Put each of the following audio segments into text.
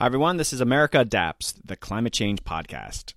Hi, everyone. This is America Adapts, the climate change podcast.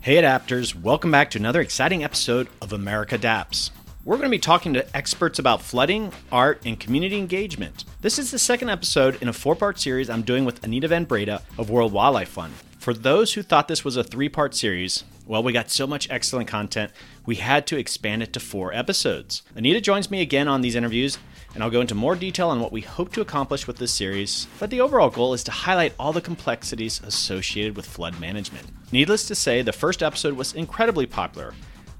Hey, adapters. Welcome back to another exciting episode of America Adapts. We're going to be talking to experts about flooding, art, and community engagement. This is the second episode in a four part series I'm doing with Anita Van Breda of World Wildlife Fund. For those who thought this was a three part series, well, we got so much excellent content, we had to expand it to four episodes. Anita joins me again on these interviews, and I'll go into more detail on what we hope to accomplish with this series, but the overall goal is to highlight all the complexities associated with flood management. Needless to say, the first episode was incredibly popular.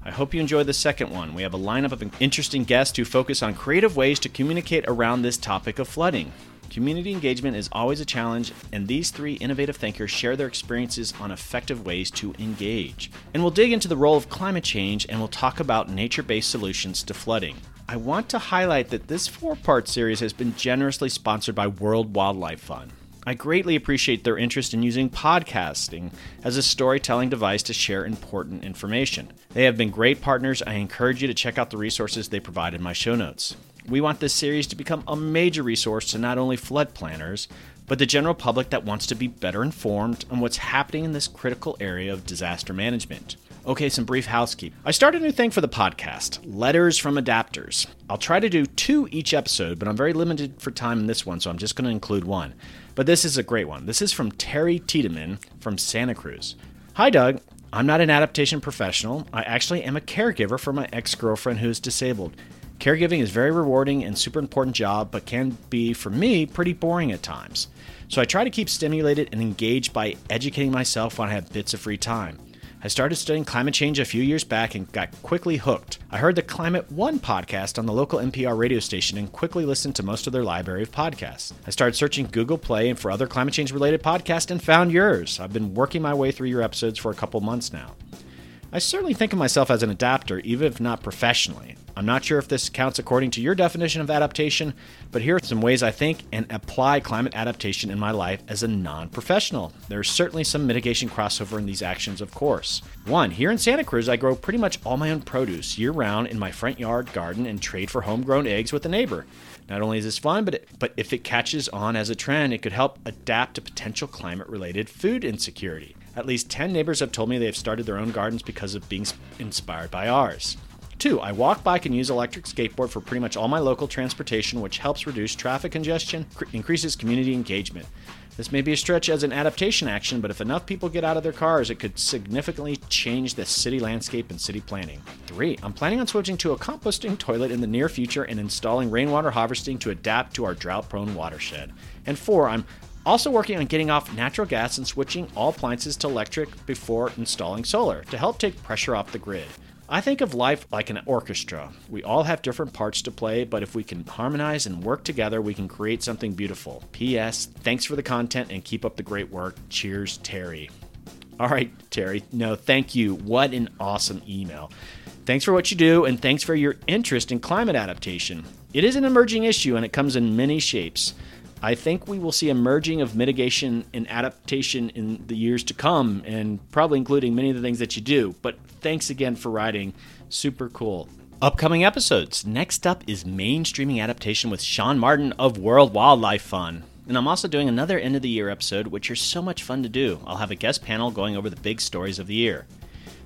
I hope you enjoy the second one. We have a lineup of interesting guests who focus on creative ways to communicate around this topic of flooding. Community engagement is always a challenge, and these three innovative thinkers share their experiences on effective ways to engage. And we'll dig into the role of climate change and we'll talk about nature based solutions to flooding. I want to highlight that this four part series has been generously sponsored by World Wildlife Fund. I greatly appreciate their interest in using podcasting as a storytelling device to share important information. They have been great partners. I encourage you to check out the resources they provide in my show notes. We want this series to become a major resource to not only flood planners, but the general public that wants to be better informed on what's happening in this critical area of disaster management. Okay, some brief housekeeping. I started a new thing for the podcast Letters from Adapters. I'll try to do two each episode, but I'm very limited for time in this one, so I'm just going to include one. But this is a great one. This is from Terry Tiedemann from Santa Cruz. Hi, Doug. I'm not an adaptation professional. I actually am a caregiver for my ex girlfriend who is disabled. Caregiving is very rewarding and super important job, but can be, for me, pretty boring at times. So I try to keep stimulated and engaged by educating myself when I have bits of free time. I started studying climate change a few years back and got quickly hooked. I heard the Climate One podcast on the local NPR radio station and quickly listened to most of their library of podcasts. I started searching Google Play and for other climate change related podcasts and found yours. I've been working my way through your episodes for a couple months now. I certainly think of myself as an adapter, even if not professionally. I'm not sure if this counts according to your definition of adaptation, but here are some ways I think and apply climate adaptation in my life as a non professional. There's certainly some mitigation crossover in these actions, of course. One, here in Santa Cruz, I grow pretty much all my own produce year round in my front yard garden and trade for homegrown eggs with a neighbor. Not only is this fun, but, it, but if it catches on as a trend, it could help adapt to potential climate related food insecurity. At least 10 neighbors have told me they have started their own gardens because of being inspired by ours. Two, I walk, bike, and use electric skateboard for pretty much all my local transportation, which helps reduce traffic congestion, cr- increases community engagement. This may be a stretch as an adaptation action, but if enough people get out of their cars, it could significantly change the city landscape and city planning. Three, I'm planning on switching to a composting toilet in the near future and installing rainwater harvesting to adapt to our drought prone watershed. And four, I'm also working on getting off natural gas and switching all appliances to electric before installing solar to help take pressure off the grid. I think of life like an orchestra. We all have different parts to play, but if we can harmonize and work together, we can create something beautiful. P.S. Thanks for the content and keep up the great work. Cheers, Terry. All right, Terry. No, thank you. What an awesome email. Thanks for what you do, and thanks for your interest in climate adaptation. It is an emerging issue, and it comes in many shapes. I think we will see a merging of mitigation and adaptation in the years to come, and probably including many of the things that you do. But thanks again for writing. Super cool. Upcoming episodes. Next up is mainstreaming adaptation with Sean Martin of World Wildlife Fund. And I'm also doing another end of the year episode, which are so much fun to do. I'll have a guest panel going over the big stories of the year.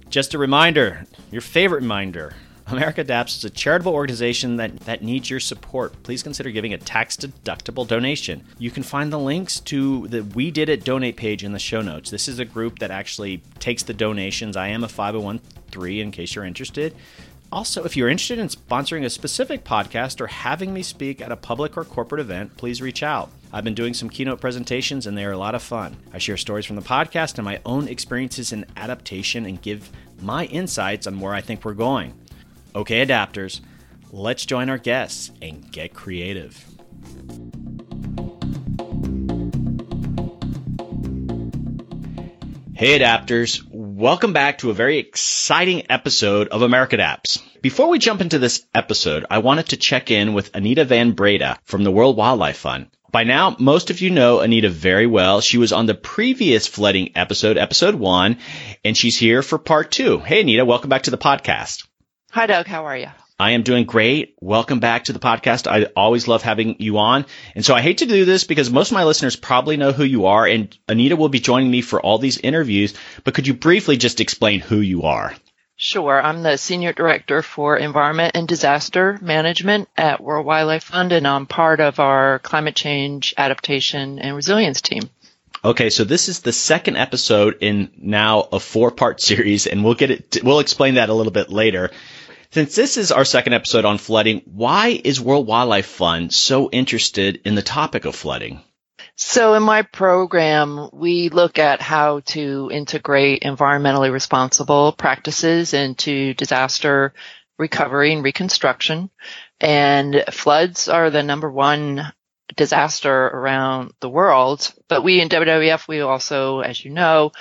Just a reminder, your favorite reminder America Adapts is a charitable organization that, that needs your support. Please consider giving a tax deductible donation. You can find the links to the We Did It donate page in the show notes. This is a group that actually takes the donations. I am a 501 in case you're interested. Also, if you're interested in sponsoring a specific podcast or having me speak at a public or corporate event, please reach out. I've been doing some keynote presentations and they are a lot of fun. I share stories from the podcast and my own experiences in adaptation and give my insights on where I think we're going. Okay, adapters, let's join our guests and get creative. Hey, adapters, welcome back to a very exciting episode of America Adapts. Before we jump into this episode, I wanted to check in with Anita Van Breda from the World Wildlife Fund. By now, most of you know Anita very well. She was on the previous flooding episode, episode one, and she's here for part two. Hey, Anita, welcome back to the podcast. Hi, Doug. How are you? I am doing great. Welcome back to the podcast. I always love having you on. And so I hate to do this because most of my listeners probably know who you are, and Anita will be joining me for all these interviews. But could you briefly just explain who you are? Sure. I'm the Senior Director for Environment and Disaster Management at World Wildlife Fund, and I'm part of our climate change adaptation and resilience team. Okay, so this is the second episode in now a four part series, and we'll get it, we'll explain that a little bit later. Since this is our second episode on flooding, why is World Wildlife Fund so interested in the topic of flooding? So in my program, we look at how to integrate environmentally responsible practices into disaster recovery and reconstruction. And floods are the number one disaster around the world. But we in WWF, we also, as you know,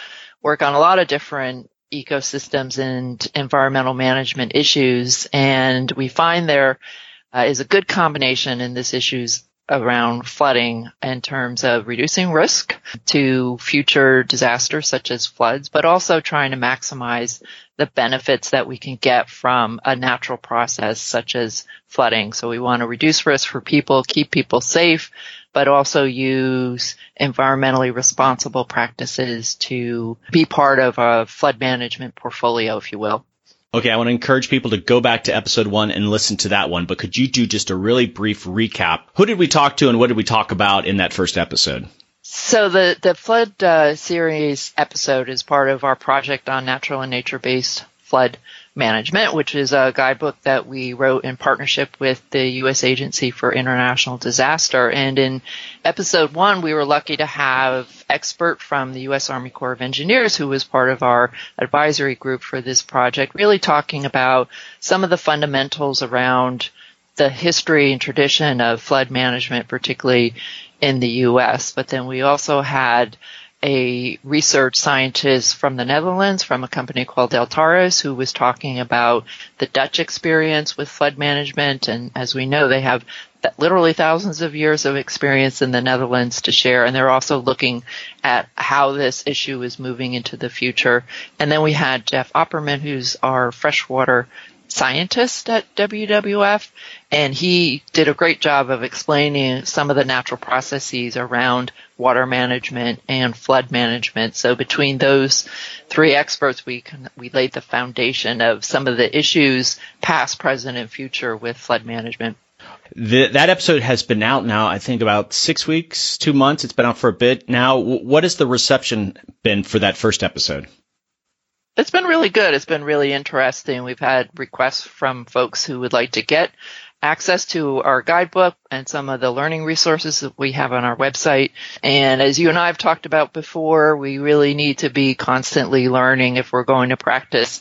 work on a lot of different ecosystems and environmental management issues. And we find there uh, is a good combination in this issues around flooding in terms of reducing risk to future disasters such as floods, but also trying to maximize the benefits that we can get from a natural process such as flooding. So we want to reduce risk for people, keep people safe, but also use environmentally responsible practices to be part of a flood management portfolio, if you will. Okay, I want to encourage people to go back to episode one and listen to that one, but could you do just a really brief recap? Who did we talk to and what did we talk about in that first episode? So the, the flood uh, series episode is part of our project on natural and nature based flood management, which is a guidebook that we wrote in partnership with the U.S. Agency for International Disaster. And in episode one, we were lucky to have expert from the U.S. Army Corps of Engineers who was part of our advisory group for this project, really talking about some of the fundamentals around the history and tradition of flood management, particularly in the U.S. But then we also had a research scientist from the Netherlands from a company called Deltares who was talking about the Dutch experience with flood management. And as we know, they have literally thousands of years of experience in the Netherlands to share. And they're also looking at how this issue is moving into the future. And then we had Jeff Opperman, who's our freshwater scientist at WWF, and he did a great job of explaining some of the natural processes around water management and flood management. So between those three experts, we we laid the foundation of some of the issues, past, present, and future with flood management. The, that episode has been out now, I think about six weeks, two months. It's been out for a bit now. What has the reception been for that first episode? It's been really good. It's been really interesting. We've had requests from folks who would like to get access to our guidebook and some of the learning resources that we have on our website. And as you and I have talked about before, we really need to be constantly learning if we're going to practice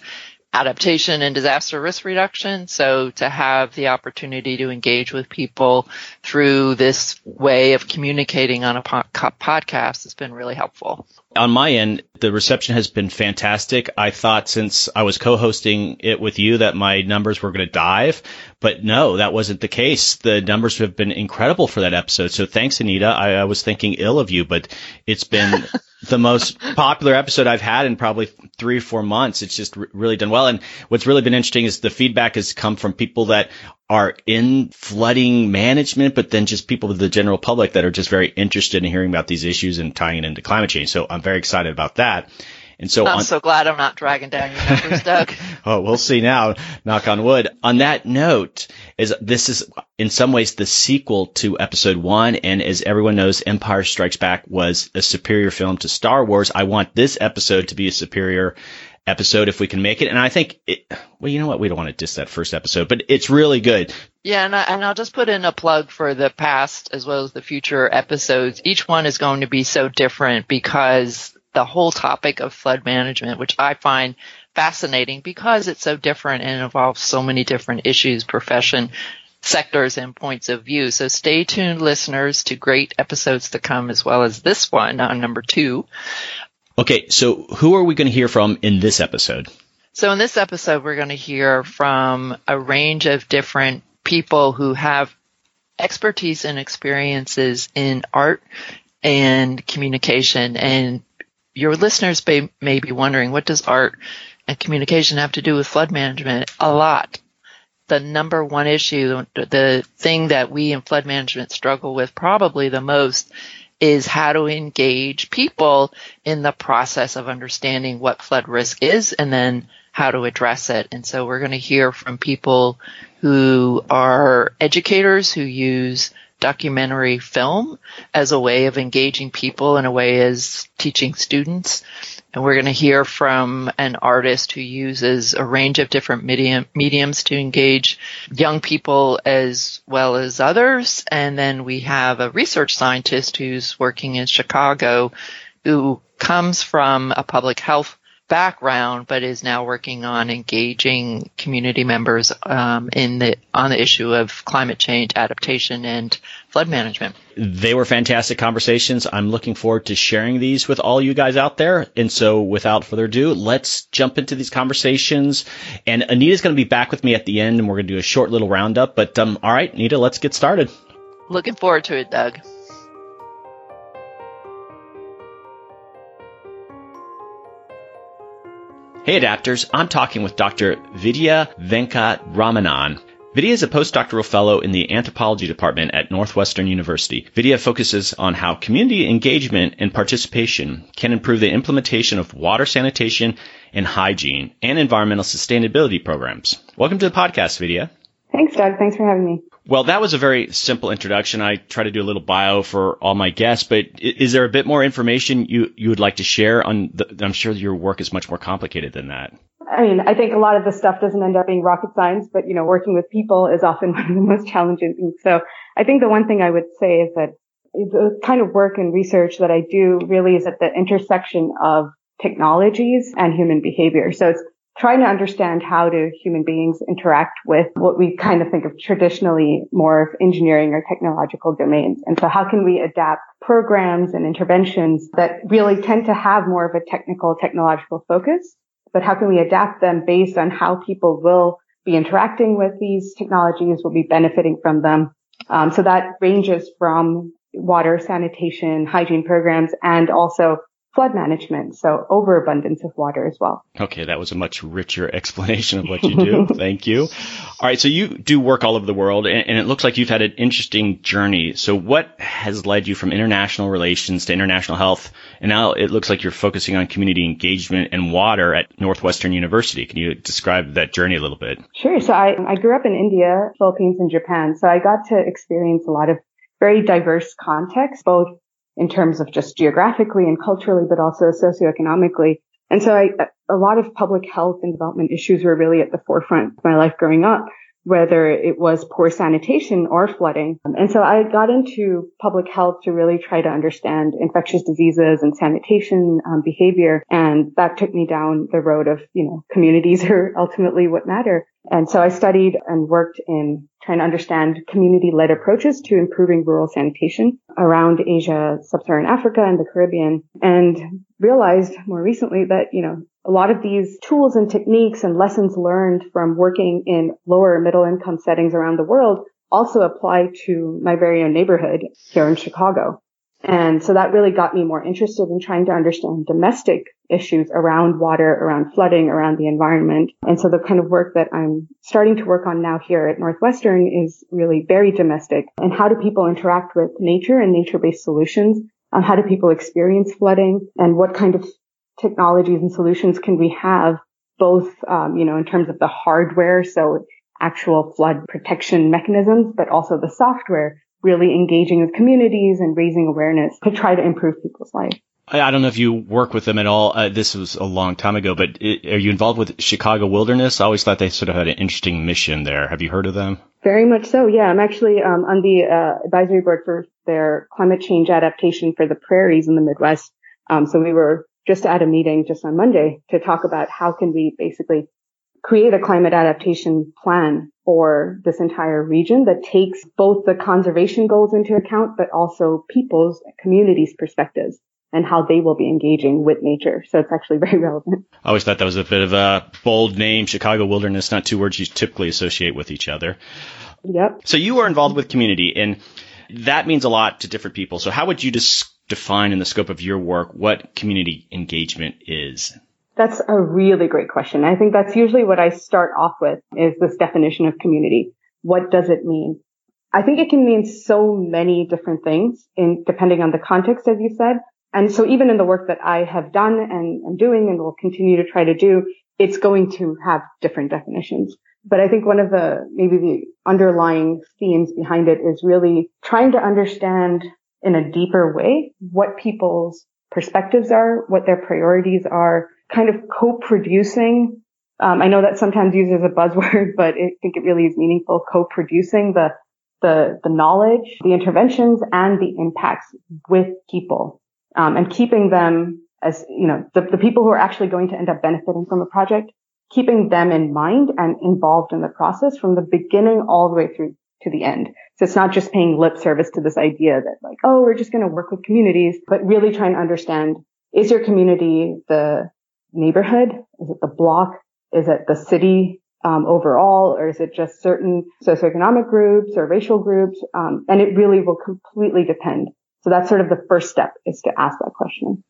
adaptation and disaster risk reduction. So to have the opportunity to engage with people through this way of communicating on a po- podcast has been really helpful. On my end, the reception has been fantastic. I thought since I was co-hosting it with you that my numbers were going to dive, but no, that wasn't the case. The numbers have been incredible for that episode. So thanks, Anita. I, I was thinking ill of you, but it's been the most popular episode I've had in probably three or four months. It's just r- really done well. And what's really been interesting is the feedback has come from people that are in flooding management, but then just people with the general public that are just very interested in hearing about these issues and tying it into climate change. So I'm very excited about that. And so I'm on, so glad I'm not dragging down your numbers, Doug. oh, we'll see now. Knock on wood. On that note, is this is in some ways the sequel to episode one. And as everyone knows, Empire Strikes Back was a superior film to Star Wars. I want this episode to be a superior episode if we can make it. And I think, it, well, you know what? We don't want to diss that first episode, but it's really good. Yeah, and, I, and I'll just put in a plug for the past as well as the future episodes. Each one is going to be so different because the whole topic of flood management, which I find fascinating because it's so different and involves so many different issues, profession, sectors, and points of view. So stay tuned, listeners, to great episodes to come as well as this one on number two. Okay, so who are we going to hear from in this episode? So in this episode, we're going to hear from a range of different people who have expertise and experiences in art and communication. And your listeners may, may be wondering, what does art and communication have to do with flood management? A lot. The number one issue, the thing that we in flood management struggle with probably the most is how to engage people in the process of understanding what flood risk is and then how to address it. And so we're going to hear from people who are educators who use documentary film as a way of engaging people in a way as teaching students. And we're going to hear from an artist who uses a range of different medium, mediums to engage young people as well as others. And then we have a research scientist who's working in Chicago who comes from a public health background, but is now working on engaging community members um, in the on the issue of climate change adaptation and flood management. They were fantastic conversations. I'm looking forward to sharing these with all you guys out there. And so, without further ado, let's jump into these conversations. And Anita's going to be back with me at the end, and we're going to do a short little roundup. But um, all right, Anita, let's get started. Looking forward to it, Doug. Hey adapters, I'm talking with Dr. Vidya Venkataramanan. Vidya is a postdoctoral fellow in the anthropology department at Northwestern University. Vidya focuses on how community engagement and participation can improve the implementation of water sanitation and hygiene and environmental sustainability programs. Welcome to the podcast, Vidya. Thanks, Doug. Thanks for having me. Well, that was a very simple introduction. I try to do a little bio for all my guests, but is there a bit more information you, you would like to share on the, I'm sure your work is much more complicated than that. I mean, I think a lot of the stuff doesn't end up being rocket science, but you know, working with people is often one of the most challenging things. So I think the one thing I would say is that the kind of work and research that I do really is at the intersection of technologies and human behavior. So it's trying to understand how do human beings interact with what we kind of think of traditionally more of engineering or technological domains. And so how can we adapt programs and interventions that really tend to have more of a technical, technological focus, but how can we adapt them based on how people will be interacting with these technologies, will be benefiting from them. Um, so that ranges from water sanitation, hygiene programs, and also flood management, so overabundance of water as well. Okay, that was a much richer explanation of what you do. Thank you. All right, so you do work all over the world, and, and, it looks like you've had an interesting journey. So, what has led you from international relations to international health, and now it looks like you're focusing on community engagement and water at Northwestern University? Can you describe that journey a little bit? Sure. So, I, I grew up in India, Philippines, and Japan, so I got to experience a lot of very diverse contexts, both in terms of just geographically and culturally, but also socioeconomically. And so I, a lot of public health and development issues were really at the forefront of my life growing up, whether it was poor sanitation or flooding. And so I got into public health to really try to understand infectious diseases and sanitation um, behavior. And that took me down the road of, you know, communities are ultimately what matter. And so I studied and worked in trying to understand community-led approaches to improving rural sanitation around Asia, sub-Saharan Africa, and the Caribbean, and realized more recently that, you know, a lot of these tools and techniques and lessons learned from working in lower middle income settings around the world also apply to my very own neighborhood here in Chicago. And so that really got me more interested in trying to understand domestic issues around water, around flooding, around the environment. And so the kind of work that I'm starting to work on now here at Northwestern is really very domestic. And how do people interact with nature and nature-based solutions? Um, how do people experience flooding? And what kind of technologies and solutions can we have both, um, you know, in terms of the hardware, so actual flood protection mechanisms, but also the software really engaging with communities and raising awareness to try to improve people's life. I don't know if you work with them at all. Uh, this was a long time ago, but it, are you involved with Chicago Wilderness? I always thought they sort of had an interesting mission there. Have you heard of them? Very much so. Yeah, I'm actually um, on the uh, advisory board for their climate change adaptation for the prairies in the Midwest. Um, so we were just at a meeting just on Monday to talk about how can we basically create a climate adaptation plan for this entire region that takes both the conservation goals into account, but also people's communities' perspectives and how they will be engaging with nature. So it's actually very relevant. I always thought that was a bit of a bold name, Chicago Wilderness, not two words you typically associate with each other. Yep. So you are involved with community and that means a lot to different people. So how would you just define in the scope of your work what community engagement is? That's a really great question. I think that's usually what I start off with is this definition of community. What does it mean? I think it can mean so many different things in depending on the context, as you said. And so even in the work that I have done and am doing and will continue to try to do, it's going to have different definitions. But I think one of the, maybe the underlying themes behind it is really trying to understand in a deeper way what people's perspectives are, what their priorities are, kind of co-producing. Um, I know that sometimes used as a buzzword, but I think it really is meaningful. Co-producing the the the knowledge, the interventions, and the impacts with people, um, and keeping them as you know the, the people who are actually going to end up benefiting from a project, keeping them in mind and involved in the process from the beginning all the way through to the end. So it's not just paying lip service to this idea that like, oh, we're just going to work with communities, but really trying to understand, is your community the neighborhood? Is it the block? Is it the city um, overall, or is it just certain socioeconomic groups or racial groups? Um, and it really will completely depend. So that's sort of the first step is to ask that question.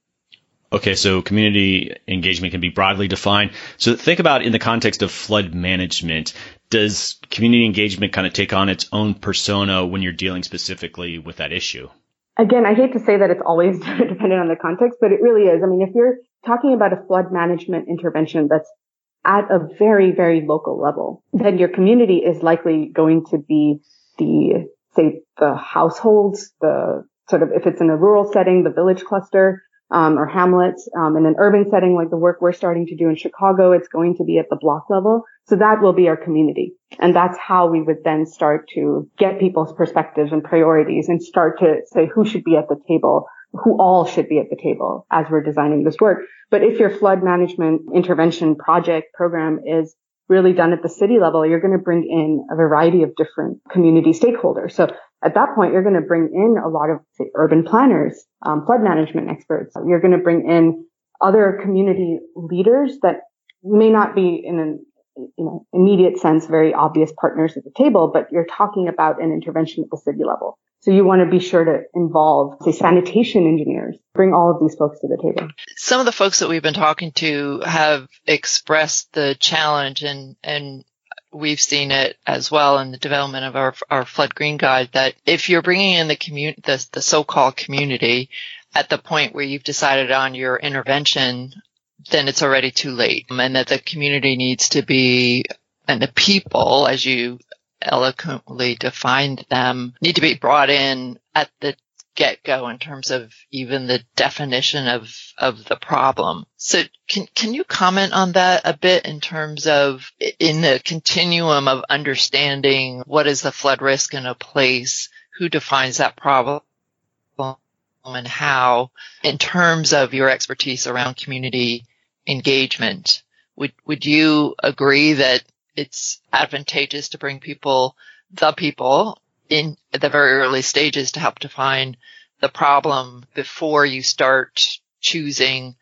Okay, so community engagement can be broadly defined. So think about in the context of flood management, does community engagement kind of take on its own persona when you're dealing specifically with that issue? Again, I hate to say that it's always dependent on the context, but it really is. I mean, if you're talking about a flood management intervention that's at a very, very local level, then your community is likely going to be the, say, the households, the sort of, if it's in a rural setting, the village cluster, um, or hamlets. Um, in an urban setting like the work we're starting to do in Chicago, it's going to be at the block level. So that will be our community. And that's how we would then start to get people's perspectives and priorities and start to say who should be at the table, who all should be at the table as we're designing this work. But if your flood management intervention project program is really done at the city level, you're going to bring in a variety of different community stakeholders. So at that point, you're going to bring in a lot of say, urban planners, um, flood management experts. You're going to bring in other community leaders that may not be in an you know, immediate sense, very obvious partners at the table, but you're talking about an intervention at the city level. So you want to be sure to involve, say, sanitation engineers, bring all of these folks to the table. Some of the folks that we've been talking to have expressed the challenge and, and we've seen it as well in the development of our, our flood green guide that if you're bringing in the community, the, the so-called community at the point where you've decided on your intervention, then it's already too late and that the community needs to be and the people, as you eloquently defined them, need to be brought in at the get go in terms of even the definition of, of the problem. So can, can you comment on that a bit in terms of in the continuum of understanding what is the flood risk in a place? Who defines that problem? And how, in terms of your expertise around community engagement, would, would you agree that it's advantageous to bring people, the people in the very early stages to help define the problem before you start choosing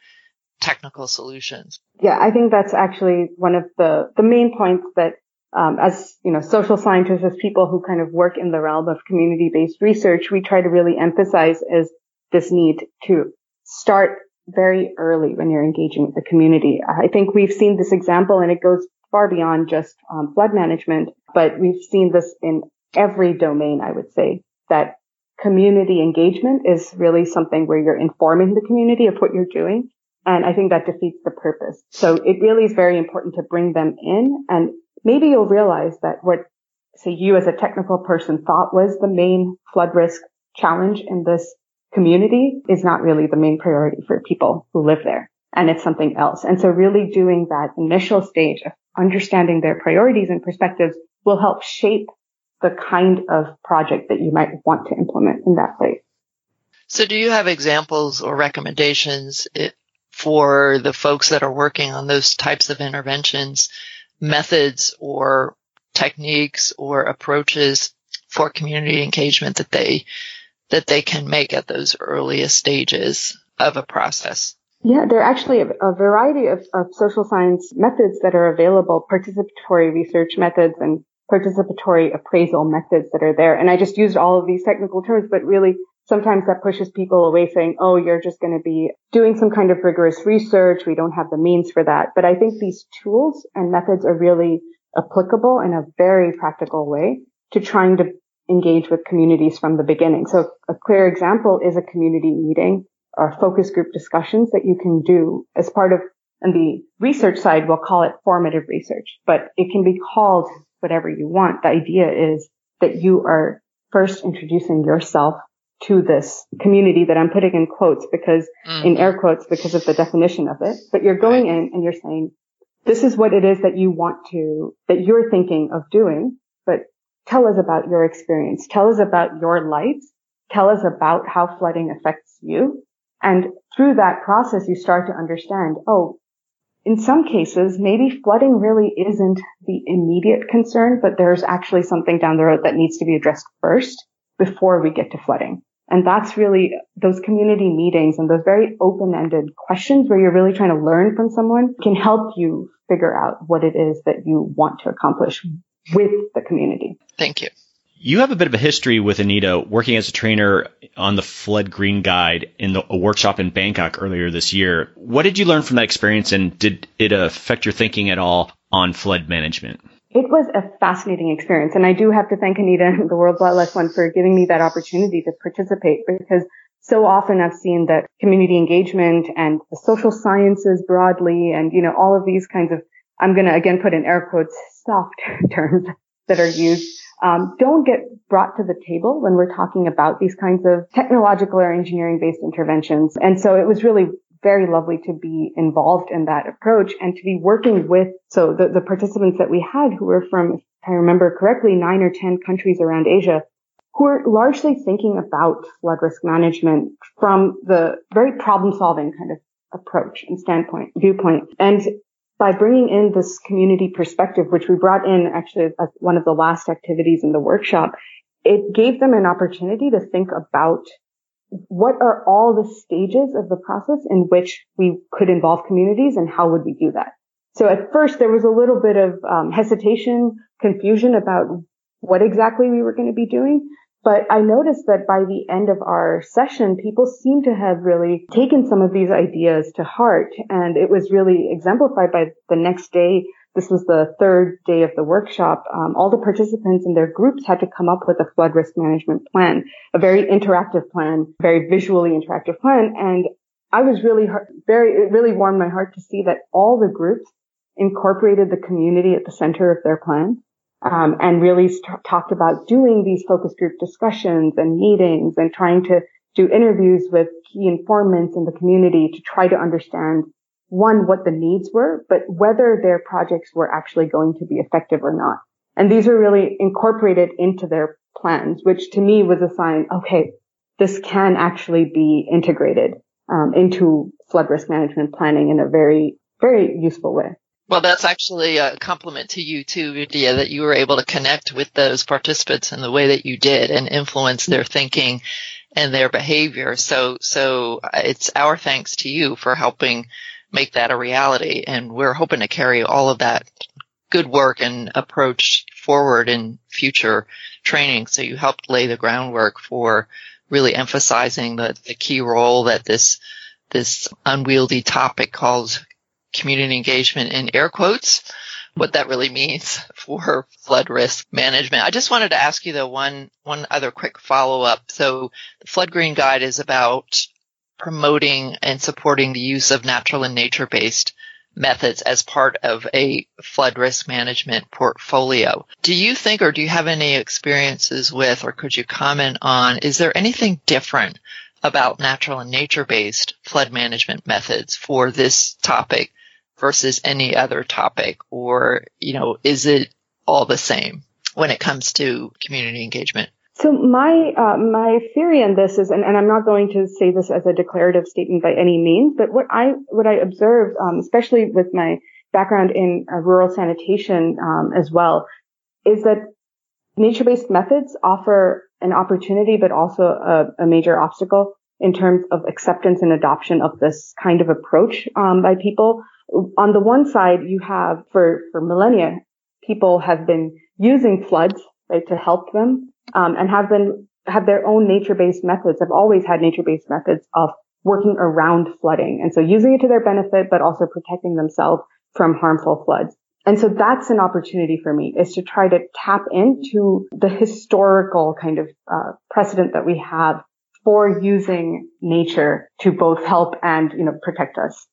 technical solutions. Yeah, I think that's actually one of the, the main points that um, as you know, social scientists, as people who kind of work in the realm of community-based research, we try to really emphasize is this need to start very early when you're engaging with the community. I think we've seen this example, and it goes far beyond just um, flood management, but we've seen this in every domain, I would say, that community engagement is really something where you're informing the community of what you're doing. And I think that defeats the purpose. So it really is very important to bring them in and maybe you'll realize that what say you as a technical person thought was the main flood risk challenge in this community is not really the main priority for people who live there. And it's something else. And so really doing that initial stage of understanding their priorities and perspectives will help shape the kind of project that you might want to implement in that place. So do you have examples or recommendations eh, for the folks that are working on those types of interventions, methods or techniques or approaches for community engagement that they that they can make at those earliest stages of a process? Yeah, there are actually a, a variety of, of social science methods that are available, participatory research methods and participatory appraisal methods that are there. And I just used all of these technical terms, but really sometimes that pushes people away saying, oh, you're just going to be doing some kind of rigorous research. We don't have the means for that. But I think these tools and methods are really applicable in a very practical way to trying to engage with communities from the beginning. So a clear example is a community meeting or focus group discussions that you can do as part of, on the research side, we'll call it formative research, but it can be called whatever you want. The idea is that you are first introducing yourself to this community that I'm putting in quotes because mm. in air quotes because of the definition of it, but you're going in and you're saying, this is what it is that you want to, that you're thinking of doing, but tell us about your experience. Tell us about your life. Tell us about how flooding affects you. And through that process, you start to understand, oh, in some cases, maybe flooding really isn't the immediate concern, but there's actually something down the road that needs to be addressed first before we get to flooding. And that's really those community meetings and those very open-ended questions where you're really trying to learn from someone can help you figure out what it is that you want to accomplish with the community. Thank you. You have a bit of a history with Anita working as a trainer on the Flood Green Guide in the, a workshop in Bangkok earlier this year. What did you learn from that experience and did it affect your thinking at all on flood management? It was a fascinating experience. And I do have to thank Anita and the World Wildlife Fund for giving me that opportunity to participate because so often I've seen that community engagement and the social sciences broadly and, you know, all of these kinds of, I'm going to again put in air quotes, soft terms that are used, um, don't get brought to the table when we're talking about these kinds of technological or engineering based interventions. And so it was really very lovely to be involved in that approach and to be working with, so the, the participants that we had who were from, if I remember correctly, nine or 10 countries around Asia, who are largely thinking about flood risk management from the very problem solving kind of approach and standpoint, viewpoint. And by bringing in this community perspective, which we brought in actually as one of the last activities in the workshop, it gave them an opportunity to think about what are all the stages of the process in which we could involve communities and how would we do that? So at first there was a little bit of um, hesitation, confusion about what exactly we were going to be doing. But I noticed that by the end of our session, people seemed to have really taken some of these ideas to heart. And it was really exemplified by the next day this was the third day of the workshop. Um, all the participants and their groups had to come up with a flood risk management plan, a very interactive plan, very visually interactive plan. And I was really very, it really warmed my heart to see that all the groups incorporated the community at the center of their plan. Um, and really st- talked about doing these focus group discussions and meetings and trying to do interviews with key informants in the community to try to understand one, what the needs were, but whether their projects were actually going to be effective or not. And these are really incorporated into their plans, which to me was a sign, okay, this can actually be integrated um, into flood risk management planning in a very, very useful way. Well, that's actually a compliment to you too, Vidya, that you were able to connect with those participants in the way that you did and influence their thinking and their behavior. So, so it's our thanks to you for helping make that a reality. And we're hoping to carry all of that good work and approach forward in future training. So you helped lay the groundwork for really emphasizing the, the key role that this, this unwieldy topic called community engagement in air quotes, what that really means for flood risk management. I just wanted to ask you though one, one other quick follow up. So the flood green guide is about promoting and supporting the use of natural and nature based methods as part of a flood risk management portfolio. Do you think or do you have any experiences with or could you comment on is there anything different about natural and nature based flood management methods for this topic versus any other topic or you know is it all the same when it comes to community engagement? So my uh, my theory on this is, and, and, I'm not going to say this as a declarative statement by any means, but what I what I observed, um, especially with my background in uh, rural sanitation um, as well, is that nature-based methods offer an opportunity, but also a, a, major obstacle in terms of acceptance and adoption of this kind of approach um, by people. On the one side, you have for for millennia, people have been using floods right, to help them um, and have been have their own nature-based methods. Have always had nature-based methods of working around flooding, and so using it to their benefit, but also protecting themselves from harmful floods. And so that's an opportunity for me is to try to tap into the historical kind of uh, precedent that we have for using nature to both help and, you know, protect us.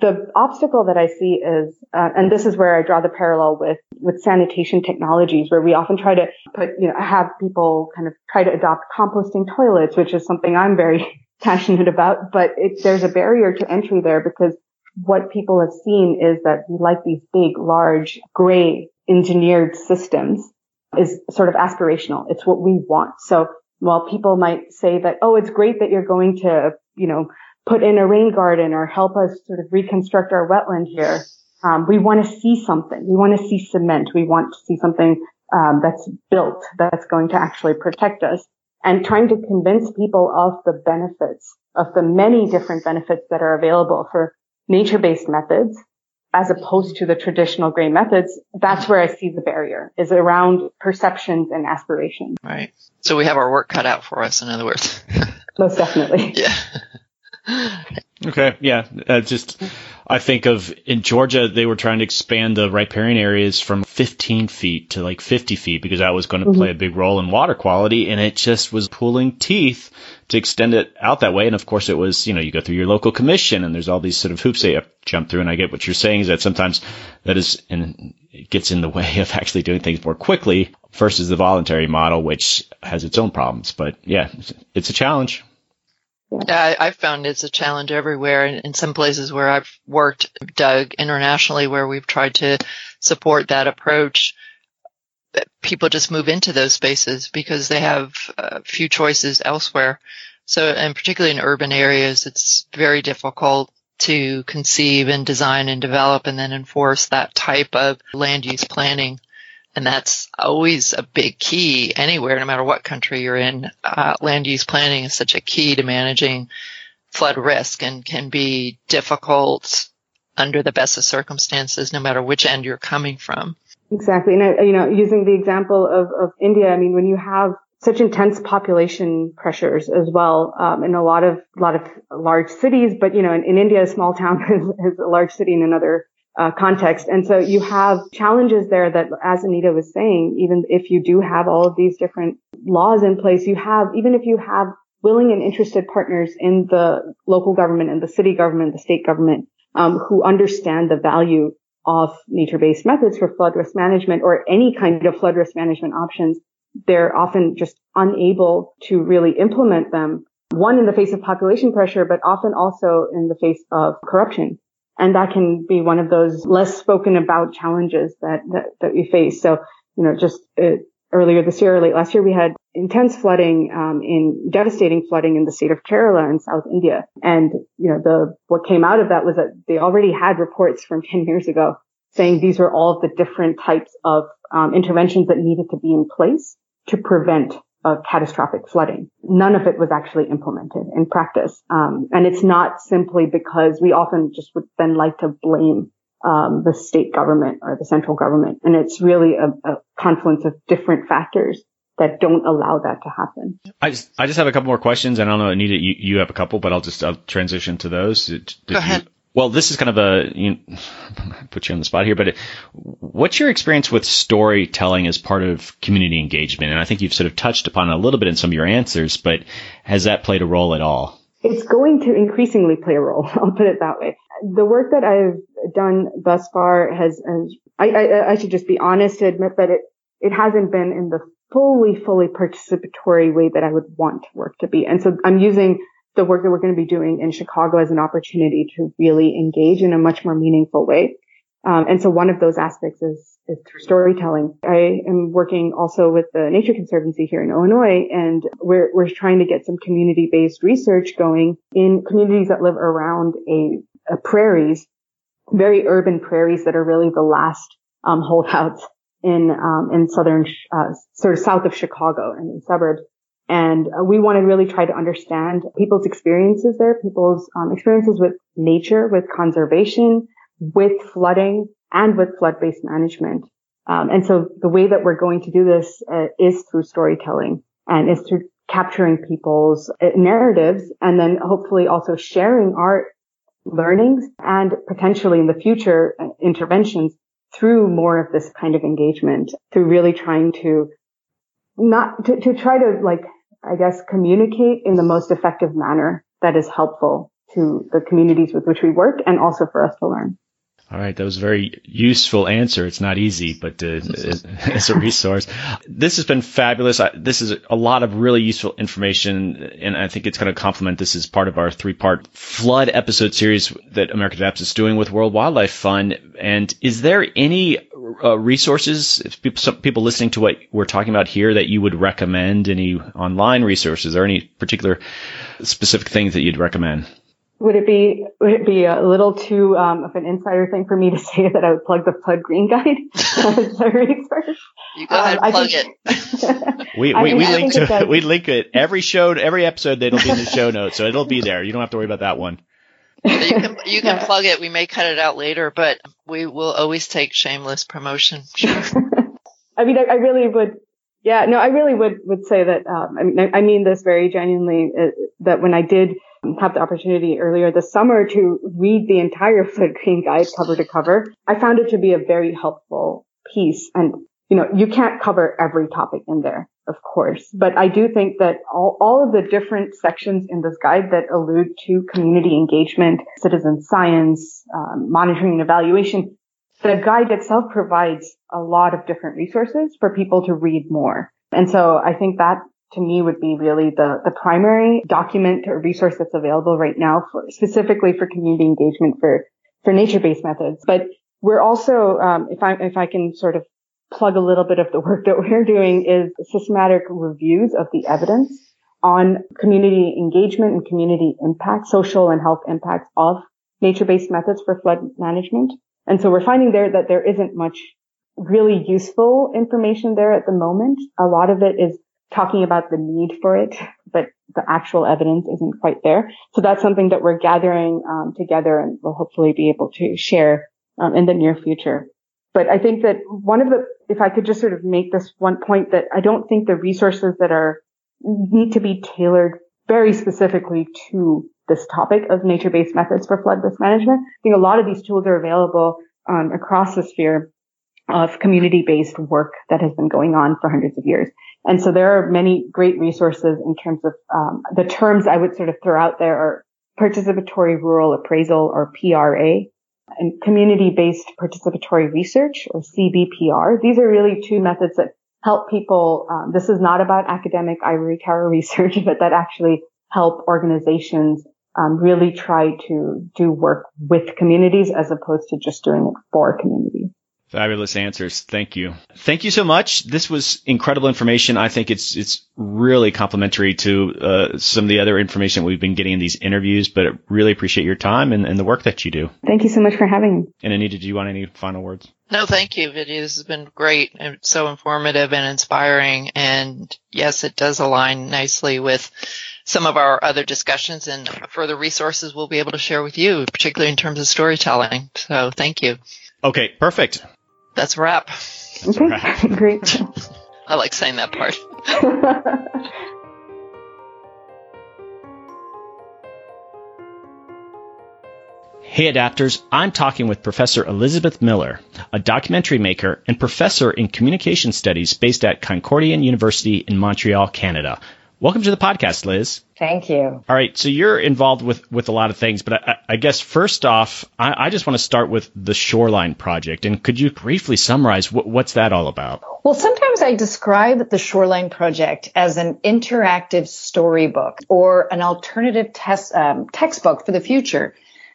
The obstacle that I see is, uh, and this is where I draw the parallel with, with sanitation technologies, where we often try to put, you know, have people kind of try to adopt composting toilets, which is something I'm very passionate about, but it, there's a barrier to entry there because what people have seen is that we like these big, large, gray engineered systems is sort of aspirational. It's what we want. So while people might say that, oh, it's great that you're going to, you know, put in a rain garden or help us sort of reconstruct our wetland here, um, we want to see something. We want to see cement. We want to see something um, that's built that's going to actually protect us. And trying to convince people of the benefits of the many different benefits that are available for nature-based methods as opposed to the traditional gray methods, that's where I see the barrier is around perceptions and aspirations. Right. So we have our work cut out for us, in other words. Most definitely. yeah. Okay. Yeah. Uh, just, I think of in Georgia, they were trying to expand the riparian areas from 15 feet to like 50 feet because that was going to mm-hmm. play a big role in water quality. And it just was pulling teeth to extend it out that way. And of course, it was, you know, you go through your local commission and there's all these sort of hoops that you have to jump through. And I get what you're saying is that sometimes that is, and it gets in the way of actually doing things more quickly versus the voluntary model, which has its own problems. But yeah, it's a challenge. Yeah, I, have found it's a challenge everywhere. In, in some places where I've worked, Doug, internationally, where we've tried to support that approach, people just move into those spaces because they have few choices elsewhere. So, and particularly in urban areas, it's very difficult to conceive and design and develop and then enforce that type of land use planning. And that's always a big key anywhere, no matter what country you're in. Uh, land use planning is such a key to managing flood risk and can be difficult under the best of circumstances, no matter which end you're coming from. Exactly. And, uh, you know, using the example of, of India, I mean, when you have such intense population pressures as well, um, in a lot of, lot of large cities, but, you know, in, in India, a small town is, is, a large city in another uh, context. And so you have challenges there that, as Anita was saying, even if you do have all of these different laws in place, you have, even if you have willing and interested partners in the local government and the city government, the state government, um, who understand the value of nature-based methods for flood risk management or any kind of flood risk management options, they're often just unable to really implement them. One in the face of population pressure, but often also in the face of corruption. And that can be one of those less spoken about challenges that, that, that we face. So, you know, just uh, earlier this year, late last year, we had intense flooding, um, in devastating flooding in the state of Kerala in South India. And, you know, the, what came out of that was that they already had reports from 10 years ago saying these were all the different types of um, interventions that needed to be in place to prevent uh, catastrophic flooding. None of it was actually implemented in practice. Um, and it's not simply because we often just would then like to blame um, the state government or the central government. And it's really a, a, confluence of different factors that don't allow that to happen. I just, I just have a couple more questions. and I don't know, Anita, you, you have a couple, but I'll just I'll transition to those. Did, Go ahead. You, well, this is kind of a you know, put you on the spot here, but what's your experience with storytelling as part of community engagement? And I think you've sort of touched upon it a little bit in some of your answers, but has that played a role at all? It's going to increasingly play a role. I'll put it that way the work that I've done thus far has, has I, I, I, should just be honest to admit that it, it hasn't been in the fully, fully participatory way that I would want work to be. And so I'm using the work that we're going to be doing in Chicago as an opportunity to really engage in a much more meaningful way. Um, and so one of those aspects is, is through storytelling. I am working also with the Nature Conservancy here in Illinois, and we're, we're trying to get some community-based research going in communities that live around a uh, prairies, very urban prairies that are really the last um, holdouts in um, in southern, uh, sort of south of Chicago and in suburbs. And uh, we want to really try to understand people's experiences there, people's um, experiences with nature, with conservation, with flooding, and with flood-based management. Um, and so the way that we're going to do this uh, is through storytelling and is through capturing people's uh, narratives and then hopefully also sharing our learnings and potentially in the future uh, interventions through more of this kind of engagement through really trying to not to, to try to like I guess communicate in the most effective manner that is helpful to the communities with which we work and also for us to learn. All right, that was a very useful answer. It's not easy, but uh, as a resource, this has been fabulous. I, this is a lot of really useful information, and I think it's going to complement this as part of our three-part flood episode series that America Adapts is doing with World Wildlife Fund. And is there any uh, resources, people, some people listening to what we're talking about here, that you would recommend? Any online resources or any particular specific things that you'd recommend? Would it be would it be a little too um, of an insider thing for me to say that I would plug the Flood Green Guide as a resource? You go ahead, um, plug think, it. we we, we link to we link it every show every episode. It'll be in the show notes, so it'll be there. You don't have to worry about that one. you can you can yeah. plug it. We may cut it out later, but we will always take shameless promotion. I mean, I, I, really would. Yeah, no, I really would would say that. Um, I mean, I mean this very genuinely. Uh, that when I did have the opportunity earlier this summer to read the entire Flood Green Guide cover to cover. I found it to be a very helpful piece. And, you know, you can't cover every topic in there, of course, but I do think that all, all of the different sections in this guide that allude to community engagement, citizen science, um, monitoring and evaluation, the guide itself provides a lot of different resources for people to read more. And so I think that to me would be really the, the primary document or resource that's available right now for specifically for community engagement for, for nature-based methods. But we're also, um, if I, if I can sort of plug a little bit of the work that we're doing is systematic reviews of the evidence on community engagement and community impact, social and health impacts of nature-based methods for flood management. And so we're finding there that there isn't much really useful information there at the moment. A lot of it is talking about the need for it, but the actual evidence isn't quite there. So that's something that we're gathering um, together and we'll hopefully be able to share um, in the near future. But I think that one of the, if I could just sort of make this one point that I don't think the resources that are need to be tailored very specifically to this topic of nature-based methods for flood risk management. I think a lot of these tools are available um, across the sphere of community-based work that has been going on for hundreds of years. And so there are many great resources in terms of um, the terms I would sort of throw out there are participatory rural appraisal or PRA and community-based participatory research or CBPR. These are really two methods that help people. Um, this is not about academic ivory tower research, but that actually help organizations um, really try to do work with communities as opposed to just doing it for communities. Fabulous answers. Thank you. Thank you so much. This was incredible information. I think it's it's really complementary to uh, some of the other information we've been getting in these interviews, but I really appreciate your time and, and the work that you do. Thank you so much for having me. And Anita, do you want any final words? No, thank you, Vidya. This has been great and so informative and inspiring. And yes, it does align nicely with some of our other discussions and further resources we'll be able to share with you, particularly in terms of storytelling. So thank you. Okay, perfect. That's a wrap. That's okay, wrap. great. I like saying that part. Hey adapters, I'm talking with Professor Elizabeth Miller, a documentary maker and professor in communication studies based at Concordia University in Montreal, Canada. Welcome to the podcast, Liz. Thank you. All right, so you're involved with with a lot of things, but I, I guess first off, I, I, just want to start with the Shoreline Project, and could you briefly summarize what, what's that all about? Well, sometimes I describe the Shoreline Project as an interactive storybook or an alternative test, um, textbook for the future.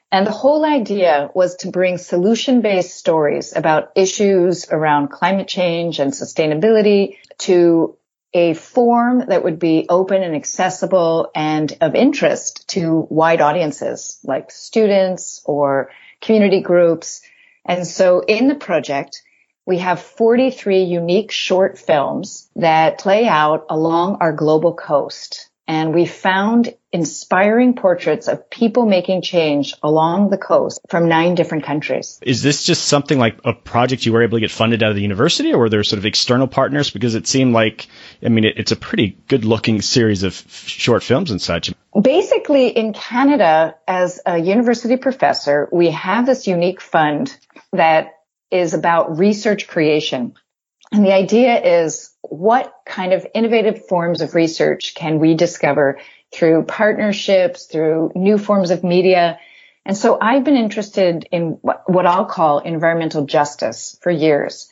And the whole idea was to bring solution based stories about issues around climate change and sustainability to a form that would be open and accessible and of interest to wide audiences like students or community groups. And so in the project, we have 43 unique short films that play out along our global coast. And we found inspiring portraits of people making change along the coast from nine different countries. Is this just something like a project you were able to get funded out of the university, or were there sort of external partners? Because it seemed like, I mean, it, it's a pretty good looking series of short films and such. Basically, in Canada, as a university professor, we have this unique fund that is about research creation. And the idea is what kind of innovative forms of research can we discover through partnerships, through new forms of media? And so I've been interested in what I'll call environmental justice for years.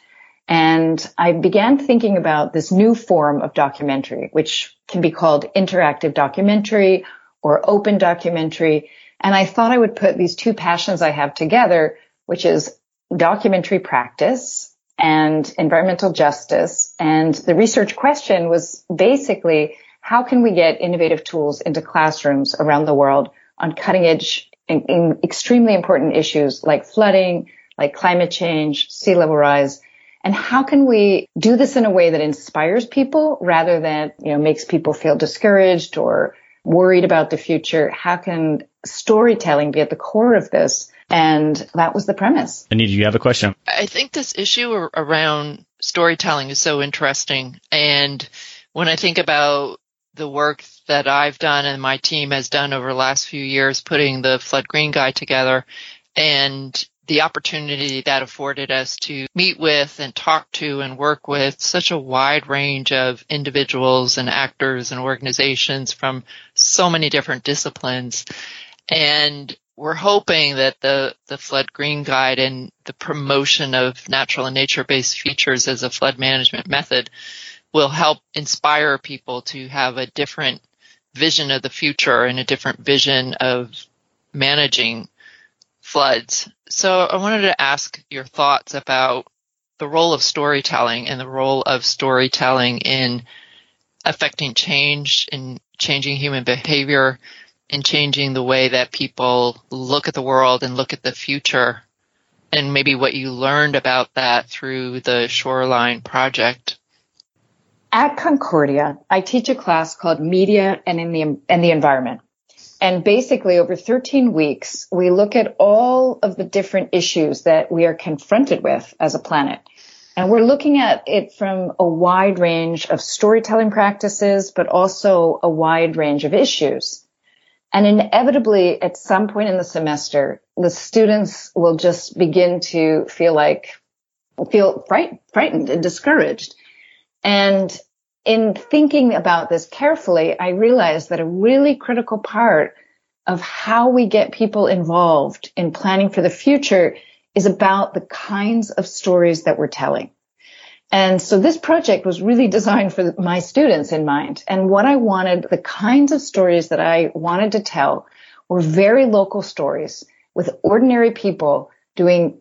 And I began thinking about this new form of documentary, which can be called interactive documentary or open documentary. And I thought I would put these two passions I have together, which is documentary practice and environmental justice. And the research question was basically, how can we get innovative tools into classrooms around the world on cutting edge extremely important issues like flooding, like climate change, sea level rise? And how can we do this in a way that inspires people rather than, you know, makes people feel discouraged or worried about the future? How can storytelling be at the core of this and that was the premise. Anita, you have a question? I think this issue around storytelling is so interesting. And when I think about the work that I've done and my team has done over the last few years, putting the Flood Green Guide together and the opportunity that afforded us to meet with and talk to and work with such a wide range of individuals and actors and organizations from so many different disciplines. And we're hoping that the, the flood green guide and the promotion of natural and nature based features as a flood management method will help inspire people to have a different vision of the future and a different vision of managing floods. So I wanted to ask your thoughts about the role of storytelling and the role of storytelling in affecting change and changing human behavior in changing the way that people look at the world and look at the future and maybe what you learned about that through the Shoreline project. At Concordia, I teach a class called Media and in the and the Environment. And basically over 13 weeks, we look at all of the different issues that we are confronted with as a planet. And we're looking at it from a wide range of storytelling practices, but also a wide range of issues. And inevitably, at some point in the semester, the students will just begin to feel like, feel fright, frightened and discouraged. And in thinking about this carefully, I realized that a really critical part of how we get people involved in planning for the future is about the kinds of stories that we're telling. And so this project was really designed for my students in mind. And what I wanted, the kinds of stories that I wanted to tell were very local stories with ordinary people doing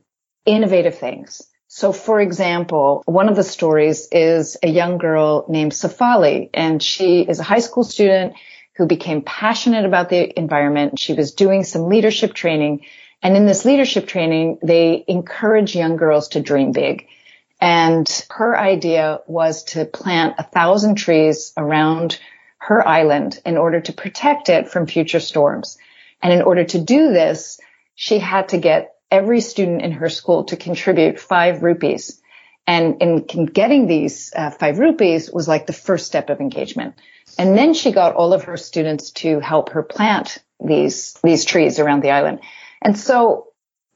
innovative things. So for example, one of the stories is a young girl named Safali and she is a high school student who became passionate about the environment. She was doing some leadership training and in this leadership training, they encourage young girls to dream big. And her idea was to plant a thousand trees around her island in order to protect it from future storms. And in order to do this, she had to get every student in her school to contribute five rupees. And in getting these uh, five rupees was like the first step of engagement. And then she got all of her students to help her plant these, these trees around the island. And so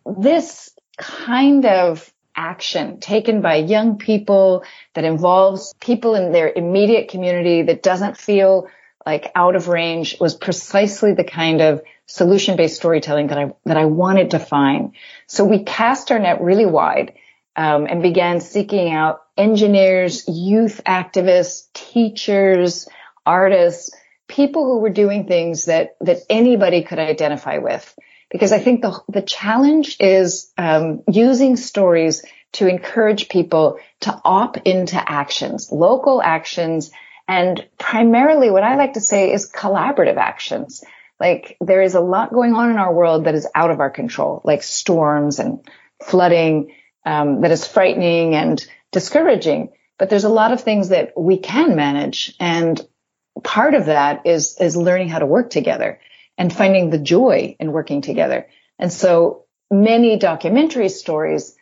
this kind of action taken by young people that involves people in their immediate community that doesn't feel like out of range was precisely the kind of solution based storytelling that I, that I wanted to find. So we cast our net really wide. Um, and began seeking out engineers, youth activists, teachers, artists, people who were doing things that that anybody could identify with because I think the the challenge is um, using stories to encourage people to opt into actions, local actions, and primarily what I like to say is collaborative actions. Like there is a lot going on in our world that is out of our control, like storms and flooding, um, that is frightening and discouraging. But there's a lot of things that we can manage and part of that is, is learning how to work together and finding the joy in working together. And so many documentary stories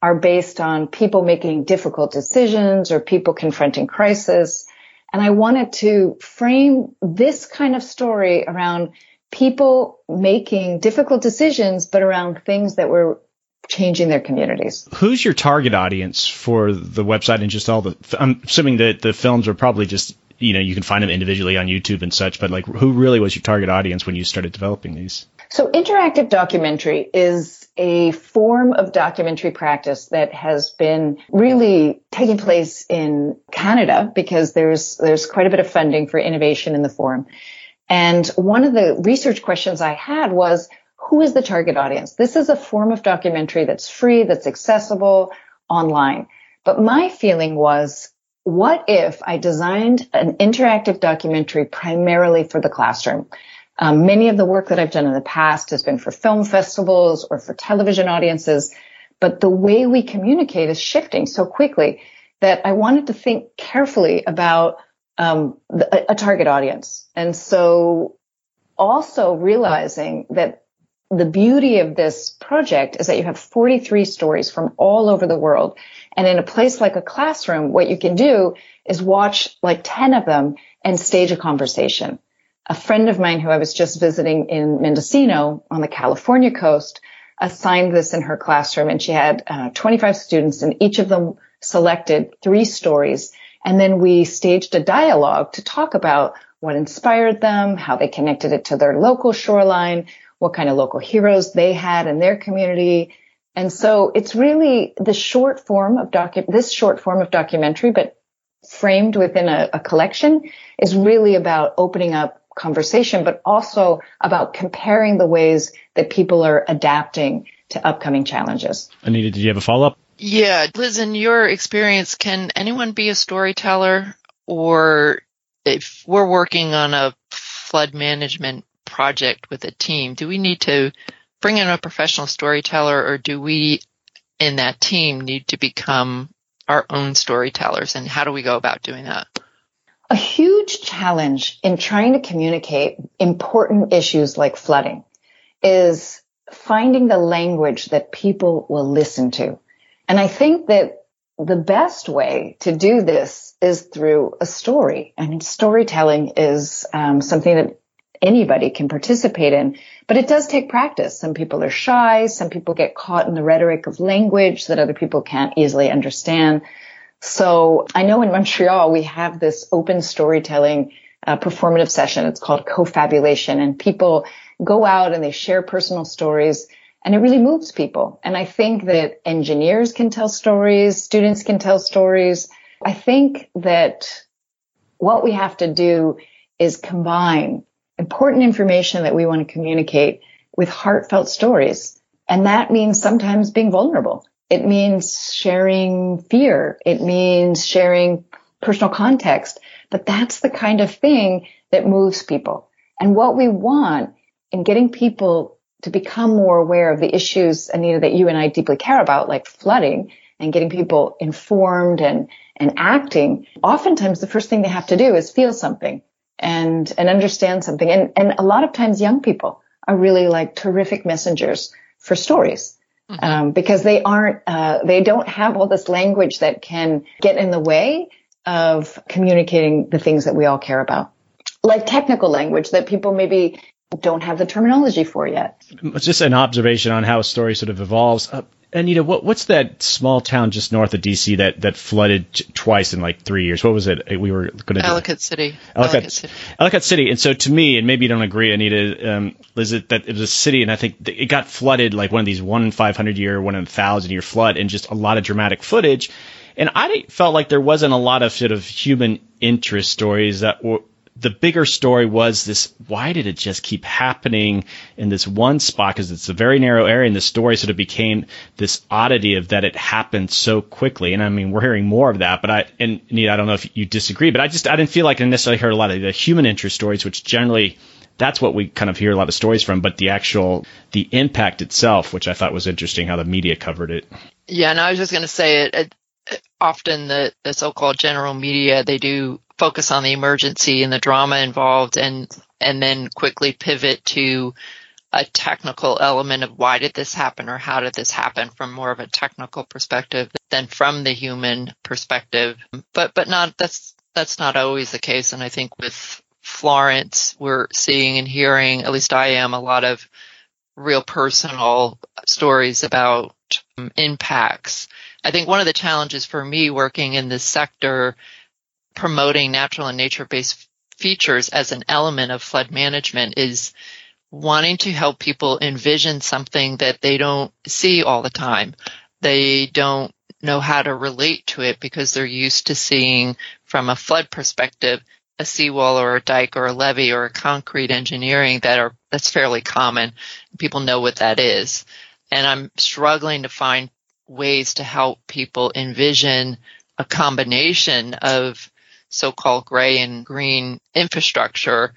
are based on people making difficult decisions or people confronting crisis. And I wanted to frame this kind of story around people making difficult decisions, but around things that were changing their communities. Who's your target audience for the website and just all the? I'm assuming that the films are probably just you know you can find them individually on YouTube and such, but like who really was your target audience when you started developing these? So interactive documentary is a form of documentary practice that has been really taking place in Canada because there's there's quite a bit of funding for innovation in the form. And one of the research questions I had was who is the target audience? This is a form of documentary that's free, that's accessible online. But my feeling was, what if I designed an interactive documentary primarily for the classroom? Um, many of the work that I've done in the past has been for film festivals or for television audiences, but the way we communicate is shifting so quickly that I wanted to think carefully about um, the, a target audience. And so also realizing that the beauty of this project is that you have 43 stories from all over the world. And in a place like a classroom, what you can do is watch like 10 of them and stage a conversation. A friend of mine who I was just visiting in Mendocino on the California coast assigned this in her classroom and she had uh, 25 students and each of them selected three stories. And then we staged a dialogue to talk about what inspired them, how they connected it to their local shoreline, what kind of local heroes they had in their community. And so it's really the short form of docu- this short form of documentary, but framed within a, a collection is really about opening up conversation, but also about comparing the ways that people are adapting to upcoming challenges. Anita, did you have a follow up? Yeah. Liz, in your experience, can anyone be a storyteller or if we're working on a flood management project with a team, do we need to bring in a professional storyteller or do we in that team need to become our own storytellers and how do we go about doing that? A huge challenge in trying to communicate important issues like flooding is finding the language that people will listen to. And I think that the best way to do this is through a story. Mean, storytelling is um, something that anybody can participate in. But it does take practice. Some people are shy. Some people get caught in the rhetoric of language that other people can't easily understand. So I know in Montreal we have this open storytelling uh, performative session. It's called Confabulation and people go out and they share personal stories and it really moves people. And I think that engineers can tell stories, students can tell stories. I think that what we have to do is combine important information that we want to communicate with heartfelt stories. And that means sometimes being vulnerable. It means sharing fear. It means sharing personal context. But that's the kind of thing that moves people. And what we want in getting people to become more aware of the issues, Anita, that you and I deeply care about, like flooding and getting people informed and, and acting, oftentimes the first thing they have to do is feel something and and understand something. And and a lot of times young people are really like terrific messengers for stories. Mm-hmm. Um, because they aren't, uh, they don't have all this language that can get in the way of communicating the things that we all care about. Like technical language that people maybe don't have the terminology for yet. Just an observation on how a story sort of evolves. Uh, Anita, what, what's that small town just north of DC that, that flooded t- twice in like three years? What was it? We were going to Ellicott City. Ellicott, Ellicott, City. Ellicott City. And so to me, and maybe you don't agree, Anita, um, is it that it was a city, and I think it got flooded like one of these one in five hundred year, one in a thousand year flood, and just a lot of dramatic footage. And I felt like there wasn't a lot of sort of human interest stories that were the bigger story was this why did it just keep happening in this one spot? Because it's a very narrow area and the story sort of became this oddity of that it happened so quickly. And i mean we're hearing more of that but i and Nita, i don't know if you disagree but i just i didn't feel like i necessarily heard a lot of the human interest stories which generally that's what we kind of hear a lot of stories from but the actual the impact itself which i thought was interesting how the media covered it. Yeah and i was just going to say it, it often the, the so-called general media they do focus on the emergency and the drama involved and and then quickly pivot to a technical element of why did this happen or how did this happen from more of a technical perspective than from the human perspective. But but not that's that's not always the case. And i think with florence we're seeing and hearing at least i am a lot of real personal stories about um, impacts. I think one of the challenges for me working in this sector promoting natural and nature based features as an element of flood management is wanting to help people envision something that they don't see all the time. They don't know how to relate to it because they're used to seeing from a flood perspective a seawall or a dike or a levee or a concrete engineering that are that's fairly common. People know what that is. And I'm struggling to find ways to help people envision a combination of so-called gray and green infrastructure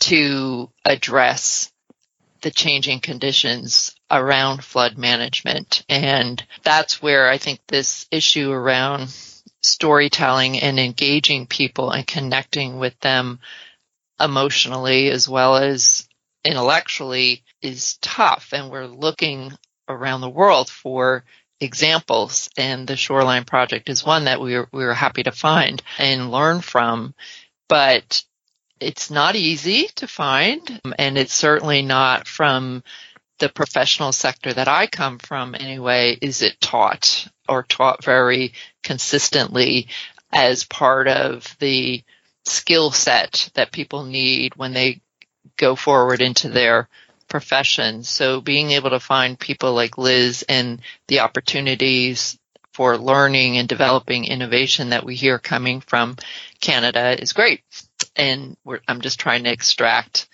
to address the changing conditions around flood management. And that's where I think this issue around storytelling and engaging people and connecting with them emotionally as well as intellectually is tough. And we're looking around the world for examples and the shoreline project is one that we were, we were happy to find and learn from. But it's not easy to find and it's certainly not from the professional sector that I come from anyway. Is it taught or taught very consistently as part of the skill set that people need when they go forward into their profession. So being able to find people like Liz and the opportunities for learning and developing innovation that we hear coming from Canada is great. And I'm just trying to extract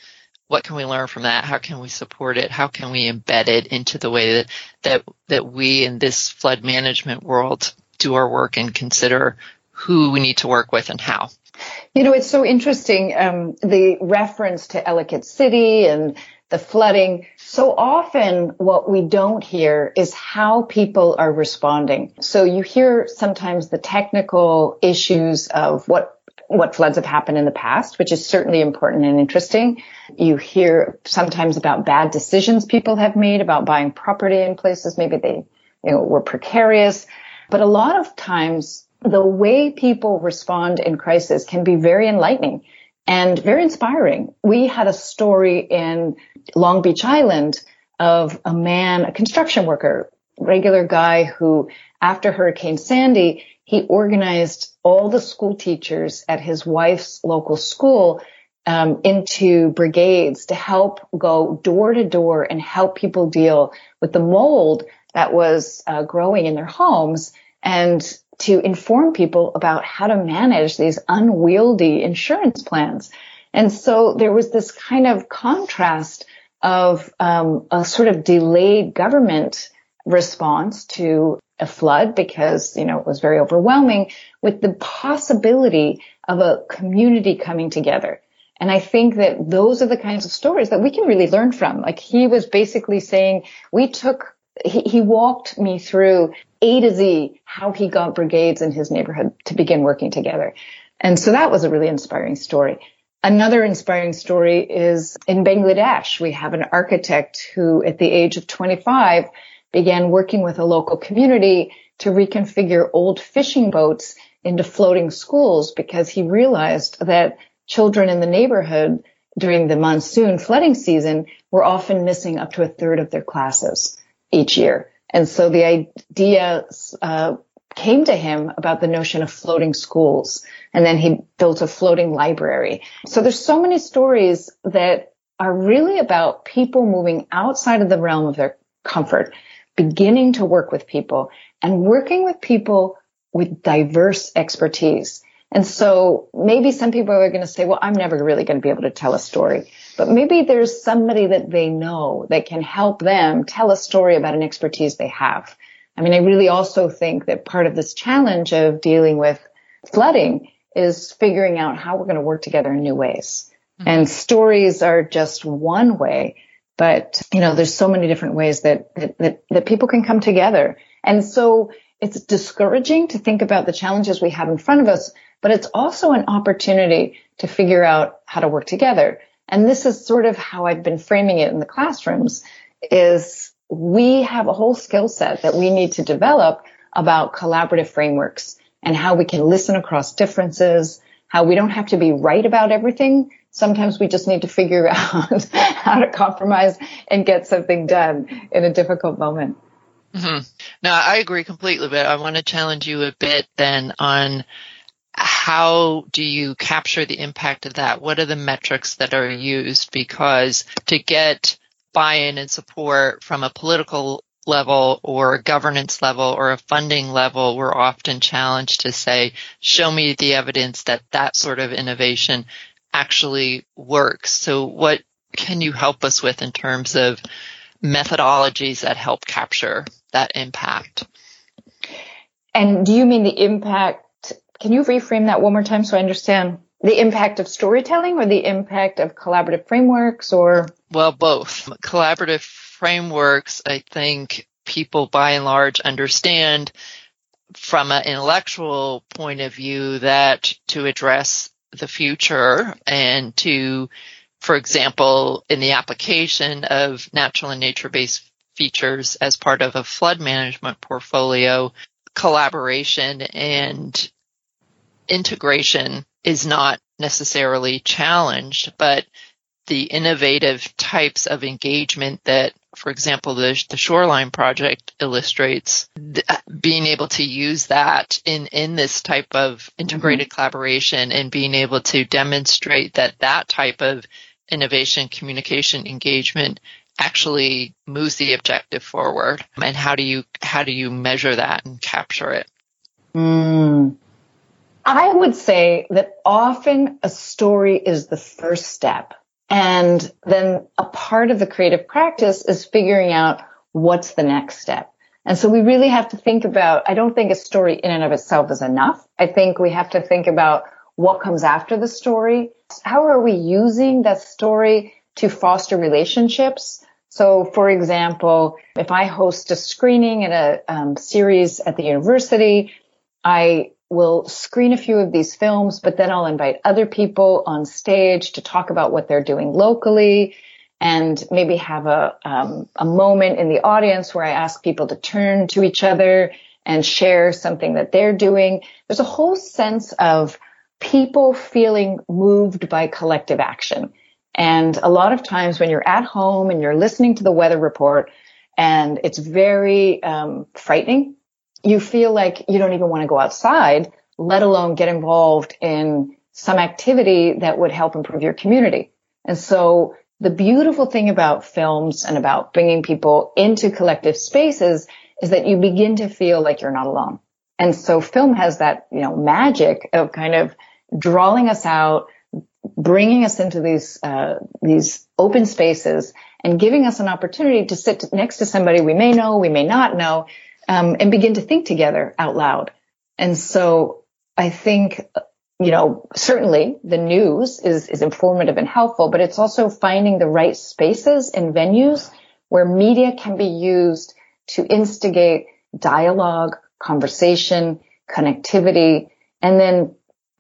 what can we learn from that? How can we support it? How can we embed it into the way that, that, that we in this flood management world do our work and consider who we need to work with and how? You know, it's so interesting. Um, the reference to Ellicott City and the flooding. So often what we don't hear is how people are responding. So you hear sometimes the technical issues of what what floods have happened in the past, which is certainly important and interesting. You hear sometimes about bad decisions people have made about buying property in places maybe they you know were precarious. But a lot of times the way people respond in crisis can be very enlightening and very inspiring. We had a story in Long Beach Island of a man, a construction worker, regular guy who after Hurricane Sandy, he organized all the school teachers at his wife's local school um, into brigades to help go door to door and help people deal with the mold that was uh, growing in their homes and to inform people about how to manage these unwieldy insurance plans. And so there was this kind of contrast of um, a sort of delayed government response to a flood because you know it was very overwhelming with the possibility of a community coming together and i think that those are the kinds of stories that we can really learn from like he was basically saying we took he, he walked me through A to Z how he got brigades in his neighborhood to begin working together. And so that was a really inspiring story. Another inspiring story is in Bangladesh. We have an architect who at the age of 25 began working with a local community to reconfigure old fishing boats into floating schools because he realized that children in the neighborhood during the monsoon flooding season were often missing up to a third of their classes each year. And so the idea uh, came to him about the notion of floating schools. And then he built a floating library. So there's so many stories that are really about people moving outside of the realm of their comfort, beginning to work with people and working with people with diverse expertise. And so maybe some people are going to say, well, I'm never really going to be able to tell a story but maybe there's somebody that they know that can help them tell a story about an expertise they have. I mean, I really also think that part of this challenge of dealing with flooding is figuring out how we're going to work together in new ways. Mm-hmm. And stories are just one way, but you know, there's so many different ways that, that, that, that people can come together. And so it's discouraging to think about the challenges we have in front of us, but it's also an opportunity to figure out how to work together. And this is sort of how I've been framing it in the classrooms is we have a whole skill set that we need to develop about collaborative frameworks and how we can listen across differences, how we don't have to be right about everything. Sometimes we just need to figure out how to compromise and get something done in a difficult moment. Mm-hmm. No, I agree completely, but I want to challenge you a bit then on how do you capture the impact of that? What are the metrics that are used? Because to get buy-in and support from a political level or a governance level or a funding level, we're often challenged to say, show me the evidence that that sort of innovation actually works. So what can you help us with in terms of methodologies that help capture that impact? And do you mean the impact? Can you reframe that one more time so I understand? The impact of storytelling or the impact of collaborative frameworks or? Well, both. Collaborative frameworks, I think people by and large understand from an intellectual point of view that to address the future and to, for example, in the application of natural and nature based features as part of a flood management portfolio, collaboration and integration is not necessarily challenged, but the innovative types of engagement that, for example, the, the Shoreline Project illustrates, th- being able to use that in, in this type of integrated mm-hmm. collaboration and being able to demonstrate that that type of innovation, communication, engagement actually moves the objective forward and how do you how do you measure that and capture it mm. I would say that often a story is the first step and then a part of the creative practice is figuring out what's the next step. And so we really have to think about i don't think a story in and of itself is enough. I think we have to think about what comes after the story. How are we using that story to foster relationships? So, for example, if I host a screening in a um, series at the university, I will screen a few of these films, but then I'll invite other people on stage to talk about what they're doing locally and maybe have a, um, a moment in the audience where I ask people to turn to each other and share something that they're doing. There's a whole sense of people feeling moved by collective action. And a lot of times when you're at home and you're listening to the weather report and it's very um, frightening, you feel like you don't even want to go outside, let alone get involved in some activity that would help improve your community. And so the beautiful thing about films and about bringing people into collective spaces is that you begin to feel like you're not alone. And so film has that, you know, magic of kind of drawing us out, bringing us into these uh, these open spaces and giving us an opportunity to sit next to somebody we may know, we may not know, um, and begin to think together out loud. And so I think, you know, certainly the news is is informative and helpful, but it's also finding the right spaces and venues where media can be used to instigate dialogue, conversation, connectivity, and then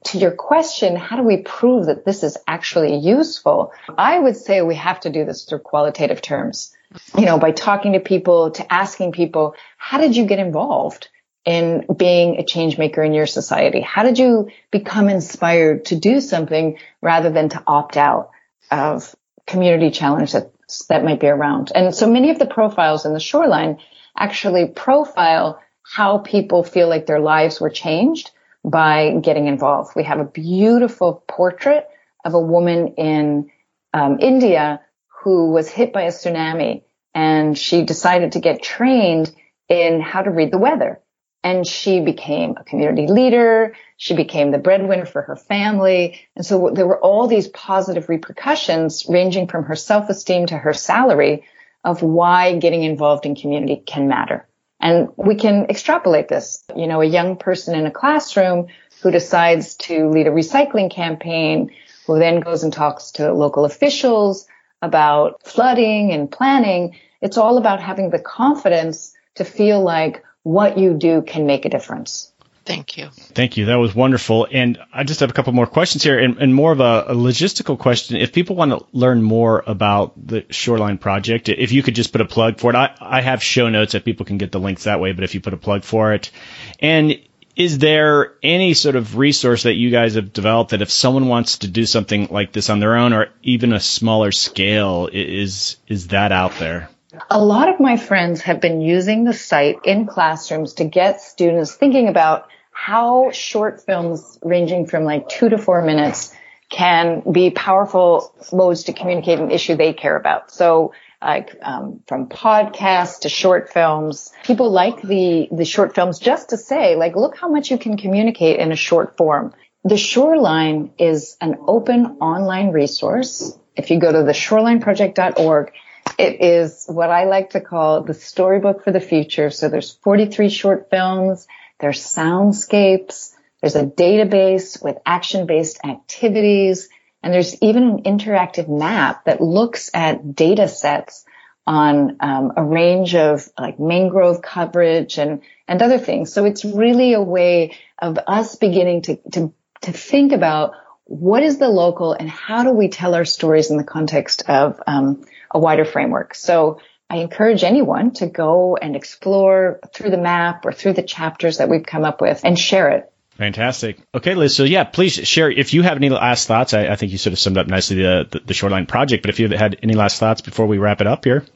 to your question, how do we prove that this is actually useful? I would say we have to do this through qualitative terms. You know, by talking to people, to asking people, how did you get involved in being a change maker in your society? How did you become inspired to do something rather than to opt out of community challenge that, that might be around? And so many of the profiles in the shoreline actually profile how people feel like their lives were changed by getting involved. We have a beautiful portrait of a woman in um, India who was hit by a tsunami and she decided to get trained in how to read the weather. And she became a community leader. She became the breadwinner for her family. And so there were all these positive repercussions ranging from her self-esteem to her salary of why getting involved in community can matter. And we can extrapolate this. You know, a young person in a classroom who decides to lead a recycling campaign, who then goes and talks to local officials about flooding and planning. It's all about having the confidence to feel like what you do can make a difference. Thank you. Thank you. That was wonderful. And I just have a couple more questions here and, and more of a, a, logistical question. If people want to learn more about the Shoreline project, if you could just put a plug for it, I, I have show notes that people can get the links that way, but if you put a plug for it. And is there any sort of resource that you guys have developed that if someone wants to do something like this on their own or even a smaller scale, is, is that out there? A lot of my friends have been using the site in classrooms to get students thinking about how short films ranging from like two to four minutes can be powerful modes to communicate an issue they care about. So like um, from podcasts to short films, people like the the short films just to say like, look how much you can communicate in a short form. The Shoreline is an open online resource. If you go to the shorelineproject.org, it is what I like to call the storybook for the future. So there's 43 short films there's soundscapes. There's a database with action-based activities. And there's even an interactive map that looks at data sets on um, a range of like mangrove coverage and, and other things. So it's really a way of us beginning to, to, to think about what is the local and how do we tell our stories in the context of um, a wider framework. So I encourage anyone to go and explore through the map or through the chapters that we've come up with and share it. Fantastic. Okay, Liz. So yeah, please share if you have any last thoughts. I, I think you sort of summed up nicely the, the, the Shoreline project, but if you had any last thoughts before we wrap it up here.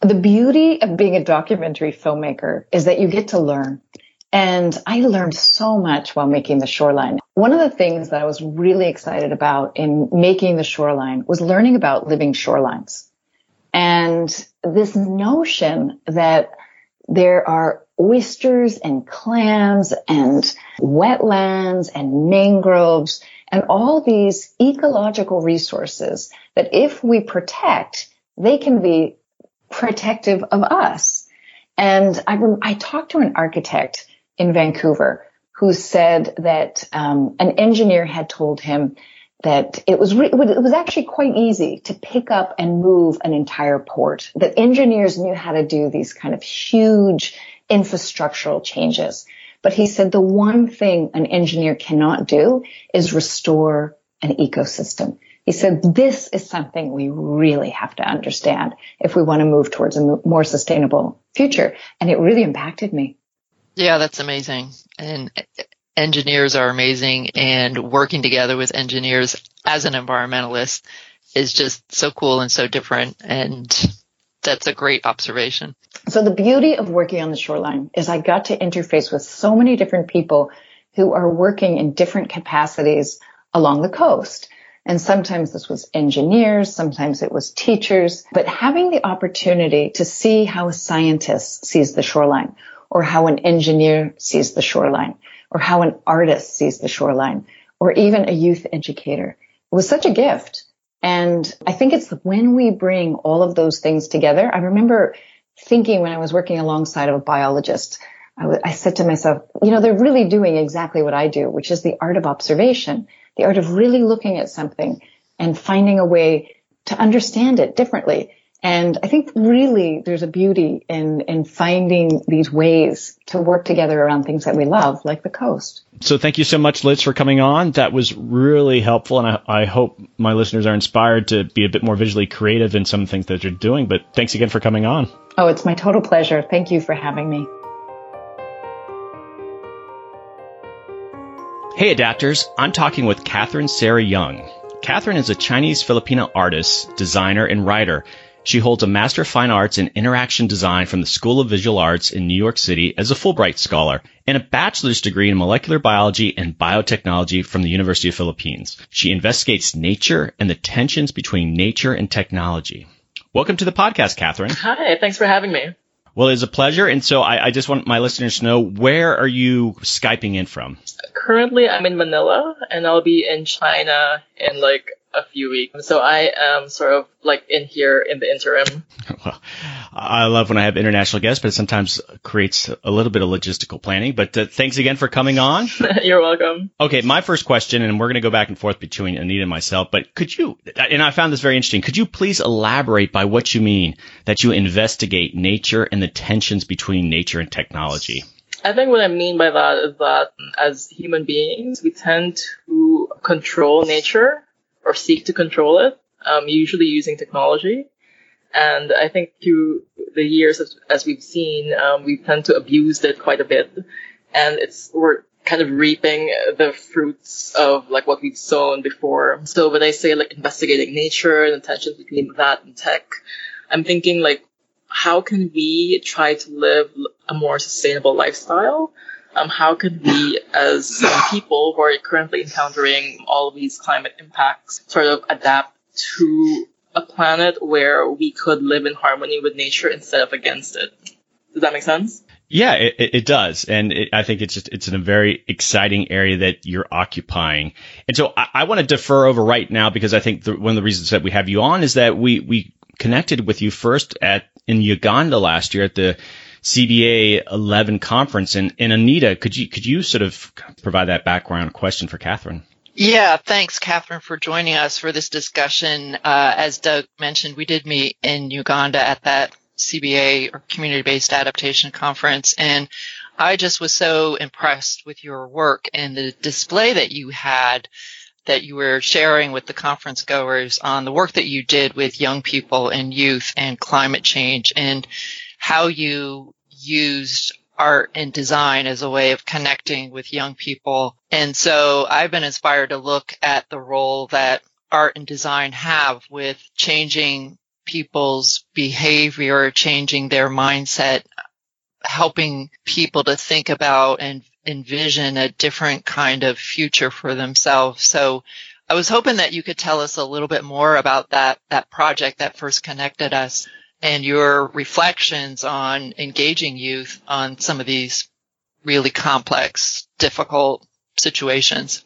The beauty of being a documentary filmmaker is that you get to learn. And I learned so much while making the shoreline. One of the things that I was really excited about in making the shoreline was learning about living shorelines. And this notion that there are oysters and clams and wetlands and mangroves and all these ecological resources that if we protect, they can be protective of us. And I, I talked to an architect in Vancouver who said that um, an engineer had told him that it was re- it was actually quite easy to pick up and move an entire port. That engineers knew how to do these kind of huge infrastructural changes. But he said the one thing an engineer cannot do is restore an ecosystem. He said this is something we really have to understand if we want to move towards a more sustainable future. And it really impacted me. Yeah, that's amazing. And engineers are amazing and working together with engineers as an environmentalist is just so cool and so different. And that's a great observation. So the beauty of working on the shoreline is I got to interface with so many different people who are working in different capacities along the coast. And sometimes this was engineers, sometimes it was teachers, but having the opportunity to see how a scientist sees the shoreline or how an engineer sees the shoreline or how an artist sees the shoreline or even a youth educator. Was such a gift. And I think it's when we bring all of those things together. I remember thinking when I was working alongside of a biologist, I, w- I said to myself, you know, they're really doing exactly what I do, which is the art of observation, the art of really looking at something and finding a way to understand it differently. And I think really there's a beauty in, in finding these ways to work together around things that we love, like the coast. So thank you so much, Liz, for coming on. That was really helpful. And I, I hope my listeners are inspired to be a bit more visually creative in some things that you're doing. But thanks again for coming on. Oh, it's my total pleasure. Thank you for having me. Hey, adapters. I'm talking with Catherine Sarah Young. Catherine is a Chinese Filipino artist, designer, and writer. She holds a Master of Fine Arts in Interaction Design from the School of Visual Arts in New York City as a Fulbright Scholar and a bachelor's degree in molecular biology and biotechnology from the University of Philippines. She investigates nature and the tensions between nature and technology. Welcome to the podcast, Catherine. Hi, thanks for having me. Well, it's a pleasure. And so I, I, just want my listeners to know where are you Skyping in from? Currently, I'm in Manila and I'll be in China in like a few weeks. So I am sort of like in here in the interim. Well, I love when I have international guests, but it sometimes creates a little bit of logistical planning. But uh, thanks again for coming on. You're welcome. Okay, my first question, and we're going to go back and forth between Anita and myself, but could you, and I found this very interesting, could you please elaborate by what you mean that you investigate nature and the tensions between nature and technology? I think what I mean by that is that as human beings, we tend to control nature or seek to control it, um, usually using technology. And I think through the years, as, as we've seen, um, we tend to abuse it quite a bit. And it's, we're kind of reaping the fruits of like what we've sown before. So when I say like investigating nature and the tensions between that and tech, I'm thinking like, how can we try to live a more sustainable lifestyle? Um, how can we, as people who are currently encountering all these climate impacts, sort of adapt to a planet where we could live in harmony with nature instead of against it? Does that make sense? Yeah, it, it does, and it, I think it's just it's in a very exciting area that you're occupying. And so I, I want to defer over right now because I think the, one of the reasons that we have you on is that we we connected with you first at in Uganda last year at the CBA 11 conference. And, and Anita, could you could you sort of provide that background question for Catherine? Yeah, thanks, Catherine, for joining us for this discussion. Uh, as Doug mentioned, we did meet in Uganda at that CBA or Community Based Adaptation Conference, and I just was so impressed with your work and the display that you had that you were sharing with the conference goers on the work that you did with young people and youth and climate change and how you used art and design as a way of connecting with young people. And so I've been inspired to look at the role that art and design have with changing people's behavior, changing their mindset, helping people to think about and envision a different kind of future for themselves. So I was hoping that you could tell us a little bit more about that, that project that first connected us and your reflections on engaging youth on some of these really complex, difficult situations.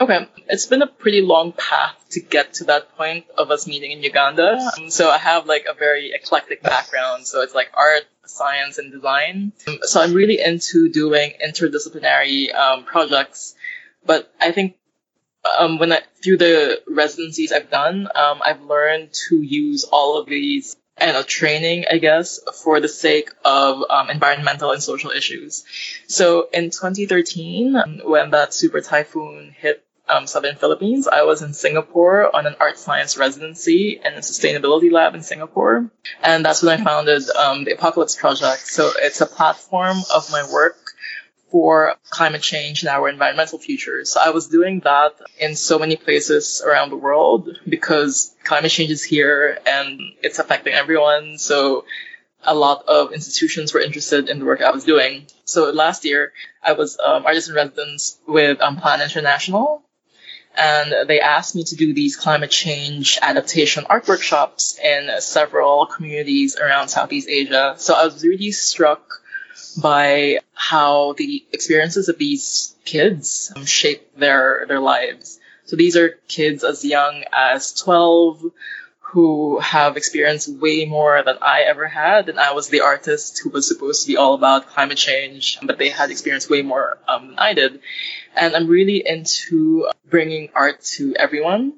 Okay, it's been a pretty long path to get to that point of us meeting in Uganda. Um, so I have like a very eclectic background. So it's like art, science, and design. So I'm really into doing interdisciplinary um, projects. But I think um, when I through the residencies I've done, um, I've learned to use all of these and a training, I guess, for the sake of um, environmental and social issues. So in 2013, when that super typhoon hit um, southern Philippines, I was in Singapore on an art science residency in a sustainability lab in Singapore. And that's when I founded um, the Apocalypse Project. So it's a platform of my work for climate change and our environmental future. So I was doing that in so many places around the world because climate change is here and it's affecting everyone. So a lot of institutions were interested in the work I was doing. So last year I was um, artist in residence with um, Plan International and they asked me to do these climate change adaptation art workshops in several communities around Southeast Asia. So I was really struck by how the experiences of these kids shape their their lives. So these are kids as young as 12 who have experienced way more than I ever had. And I was the artist who was supposed to be all about climate change, but they had experienced way more um, than I did. And I'm really into bringing art to everyone.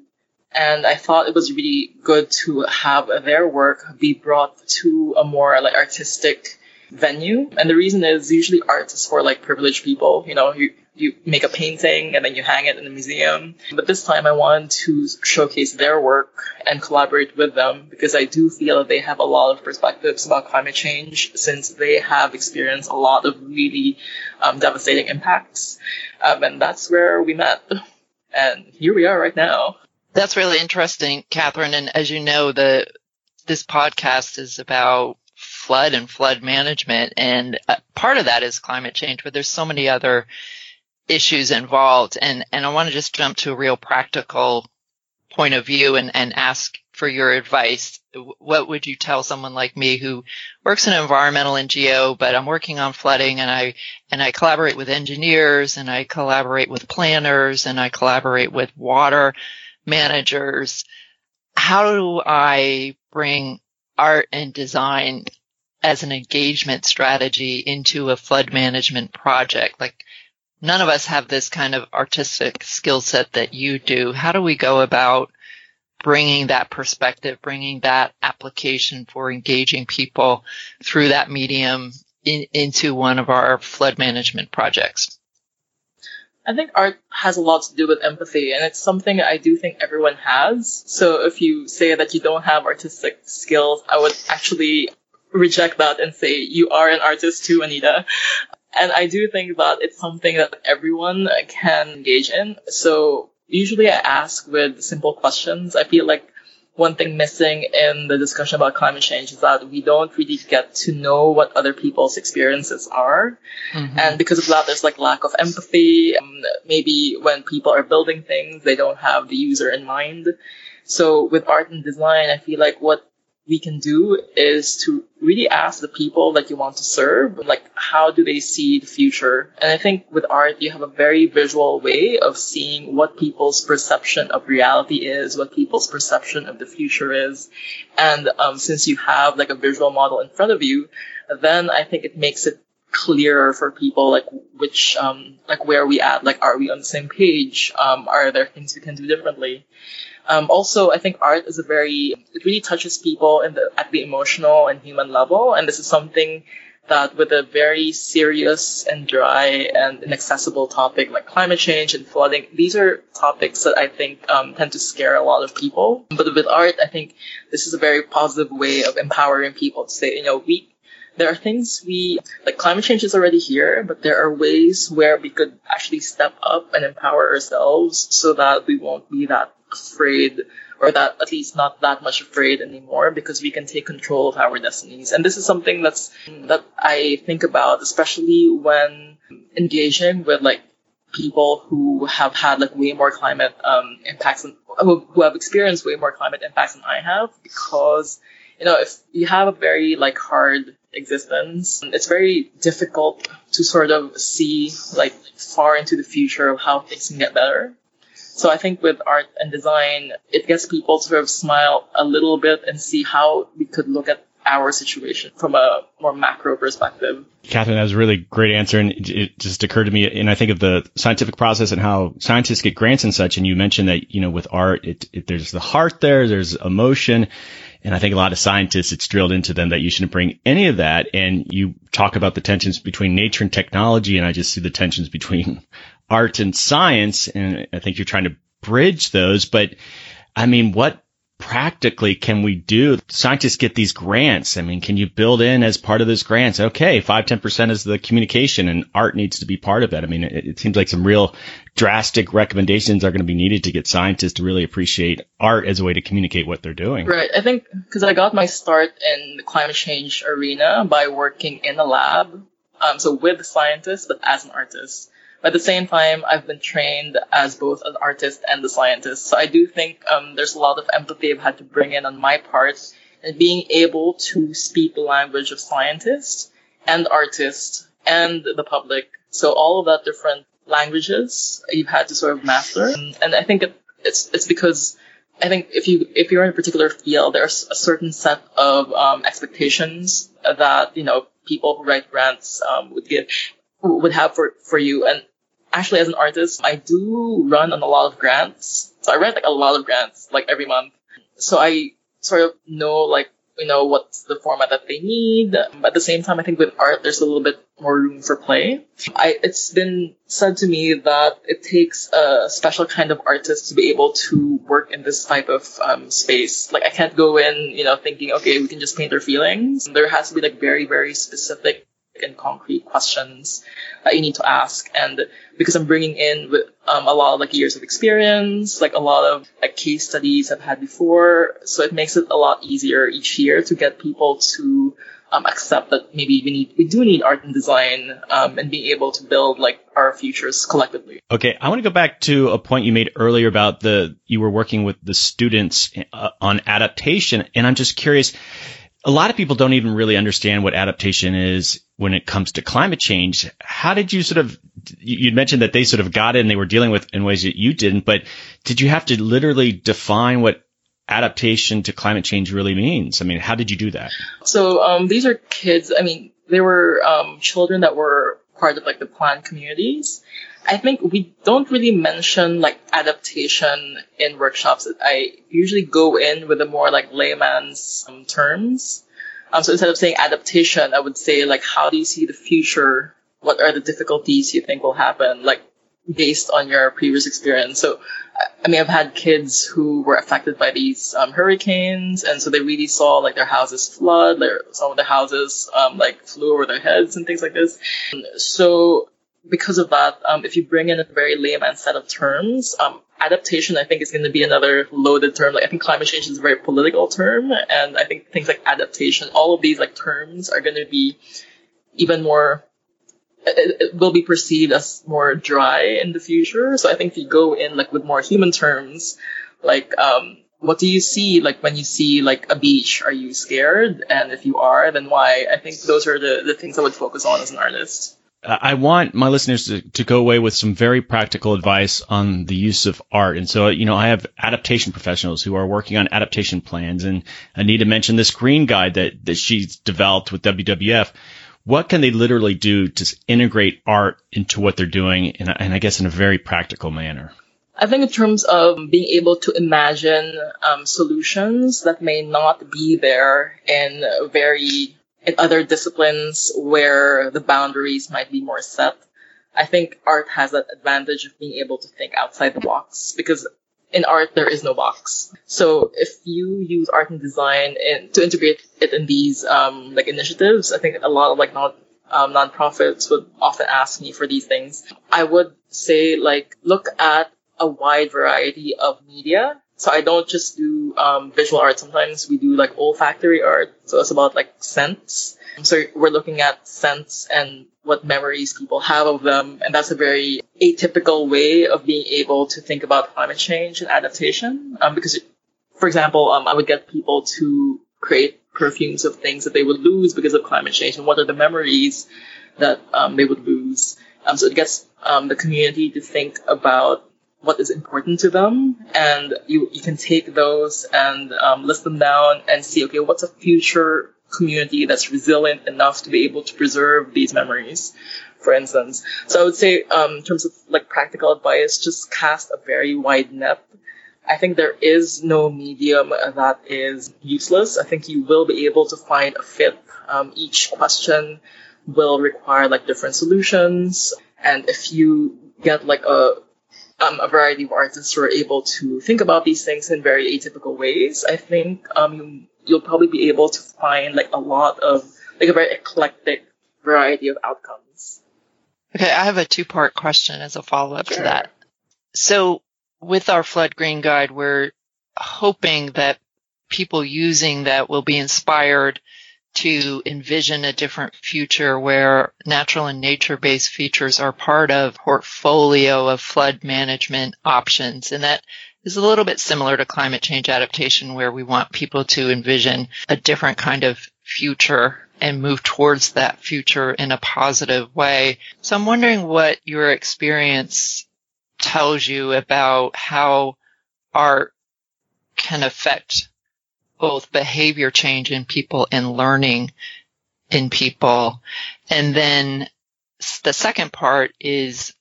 And I thought it was really good to have their work be brought to a more like artistic venue. And the reason is usually art is for like privileged people. You know, you, you make a painting and then you hang it in a museum. But this time I wanted to showcase their work and collaborate with them because I do feel that they have a lot of perspectives about climate change since they have experienced a lot of really um, devastating impacts. Um, and that's where we met. And here we are right now. That's really interesting, Catherine. And as you know, the this podcast is about flood and flood management. And uh, part of that is climate change, but there's so many other issues involved. And, and I want to just jump to a real practical point of view and, and ask for your advice. What would you tell someone like me who works in an environmental NGO, but I'm working on flooding and I, and I collaborate with engineers and I collaborate with planners and I collaborate with water managers. How do I bring art and design as an engagement strategy into a flood management project? Like none of us have this kind of artistic skill set that you do. How do we go about bringing that perspective, bringing that application for engaging people through that medium in, into one of our flood management projects? I think art has a lot to do with empathy, and it's something I do think everyone has. So if you say that you don't have artistic skills, I would actually reject that and say you are an artist too, Anita. And I do think that it's something that everyone can engage in. So usually I ask with simple questions. I feel like one thing missing in the discussion about climate change is that we don't really get to know what other people's experiences are. Mm-hmm. And because of that, there's like lack of empathy. Um, maybe when people are building things, they don't have the user in mind. So with art and design, I feel like what we can do is to really ask the people that you want to serve, like, how do they see the future? And I think with art, you have a very visual way of seeing what people's perception of reality is, what people's perception of the future is. And um, since you have like a visual model in front of you, then I think it makes it clearer for people like which um like where are we at like are we on the same page um are there things we can do differently um, also, I think art is a very, it really touches people in the, at the emotional and human level. And this is something that with a very serious and dry and inaccessible topic like climate change and flooding, these are topics that I think um, tend to scare a lot of people. But with art, I think this is a very positive way of empowering people to say, you know, we, there are things we, like climate change is already here, but there are ways where we could actually step up and empower ourselves so that we won't be that afraid or that at least not that much afraid anymore because we can take control of our destinies. And this is something that's that I think about, especially when engaging with like people who have had like way more climate um, impacts than, who have experienced way more climate impacts than I have because you know if you have a very like hard existence it's very difficult to sort of see like far into the future of how things can get better so I think with art and design, it gets people to sort of smile a little bit and see how we could look at our situation from a more macro perspective. Catherine, that was a really great answer. And it just occurred to me, and I think of the scientific process and how scientists get grants and such. And you mentioned that, you know, with art, it, it, there's the heart there, there's emotion. And I think a lot of scientists, it's drilled into them that you shouldn't bring any of that. And you talk about the tensions between nature and technology. And I just see the tensions between art and science. And I think you're trying to bridge those. But I mean, what practically can we do? Scientists get these grants. I mean, can you build in as part of those grants? Okay, five, 10% is the communication and art needs to be part of that. I mean, it, it seems like some real drastic recommendations are going to be needed to get scientists to really appreciate art as a way to communicate what they're doing. Right. I think because I got my start in the climate change arena by working in a lab. Um, so with scientists, but as an artist. At the same time, I've been trained as both an artist and a scientist. So I do think um, there's a lot of empathy I've had to bring in on my part and being able to speak the language of scientists and artists and the public. So all of that different languages you've had to sort of master. And, and I think it, it's it's because I think if you if you're in a particular field, there's a certain set of um, expectations that you know people who write grants um, would give would have for for you, and actually as an artist, I do run on a lot of grants. So I write like a lot of grants, like every month. So I sort of know like, you know, what's the format that they need. But at the same time, I think with art, there's a little bit more room for play. I, it's been said to me that it takes a special kind of artist to be able to work in this type of um, space. Like I can't go in, you know, thinking, okay, we can just paint our feelings. There has to be like very, very specific and concrete questions that you need to ask. And because I'm bringing in with um, a lot of like years of experience, like a lot of like case studies I've had before, so it makes it a lot easier each year to get people to um, accept that maybe we need we do need art and design um, and being able to build like our futures collectively. Okay, I want to go back to a point you made earlier about the you were working with the students uh, on adaptation, and I'm just curious a lot of people don't even really understand what adaptation is when it comes to climate change. How did you sort of, you mentioned that they sort of got it and they were dealing with in ways that you didn't, but did you have to literally define what adaptation to climate change really means? I mean, how did you do that? So, um, these are kids, I mean, they were, um, children that were part of like the planned communities. I think we don't really mention like adaptation in workshops. I usually go in with a more like layman's um, terms. Um, so instead of saying adaptation, I would say like, how do you see the future? What are the difficulties you think will happen? Like based on your previous experience. So, I mean, I've had kids who were affected by these um, hurricanes, and so they really saw like their houses flood, some of the houses um, like flew over their heads and things like this. So, because of that, um, if you bring in a very layman set of terms, um, adaptation I think is going to be another loaded term. Like I think climate change is a very political term, and I think things like adaptation, all of these like terms are going to be even more it, it, will be perceived as more dry in the future. So I think if you go in like with more human terms, like um, what do you see like when you see like a beach? Are you scared? And if you are, then why? I think those are the, the things I would focus on as an artist. I want my listeners to, to go away with some very practical advice on the use of art. And so, you know, I have adaptation professionals who are working on adaptation plans and Anita mentioned this green guide that, that she's developed with WWF what can they literally do to integrate art into what they're doing, in a, and I guess in a very practical manner? I think in terms of being able to imagine um, solutions that may not be there in very in other disciplines where the boundaries might be more set. I think art has that advantage of being able to think outside the box because in art there is no box. So if you use art and design in, to integrate it in these um, like initiatives, I think a lot of like non um, nonprofits would often ask me for these things. I would say like look at a wide variety of media. So I don't just do um, visual art. Sometimes we do like olfactory art. So it's about like scents. So we're looking at scents and what memories people have of them. And that's a very atypical way of being able to think about climate change and adaptation. Um, because, for example, um, I would get people to create perfumes of things that they would lose because of climate change and what are the memories that um, they would lose. Um, so it gets um, the community to think about what is important to them and you, you can take those and um, list them down and see okay what's a future community that's resilient enough to be able to preserve these memories, for instance. So I would say, um, in terms of like practical advice, just cast a very wide net. I think there is no medium that is useless. I think you will be able to find a fit. Um, each question will require like different solutions. And if you get like a um, a variety of artists who are able to think about these things in very atypical ways, I think um, you'll probably be able to find like a lot of like a very eclectic variety of outcomes. Okay, I have a two part question as a follow up sure. to that. So with our flood green guide, we're hoping that people using that will be inspired to envision a different future where natural and nature based features are part of portfolio of flood management options and that is a little bit similar to climate change adaptation where we want people to envision a different kind of future and move towards that future in a positive way. So I'm wondering what your experience tells you about how art can affect both behavior change in people and learning in people. And then the second part is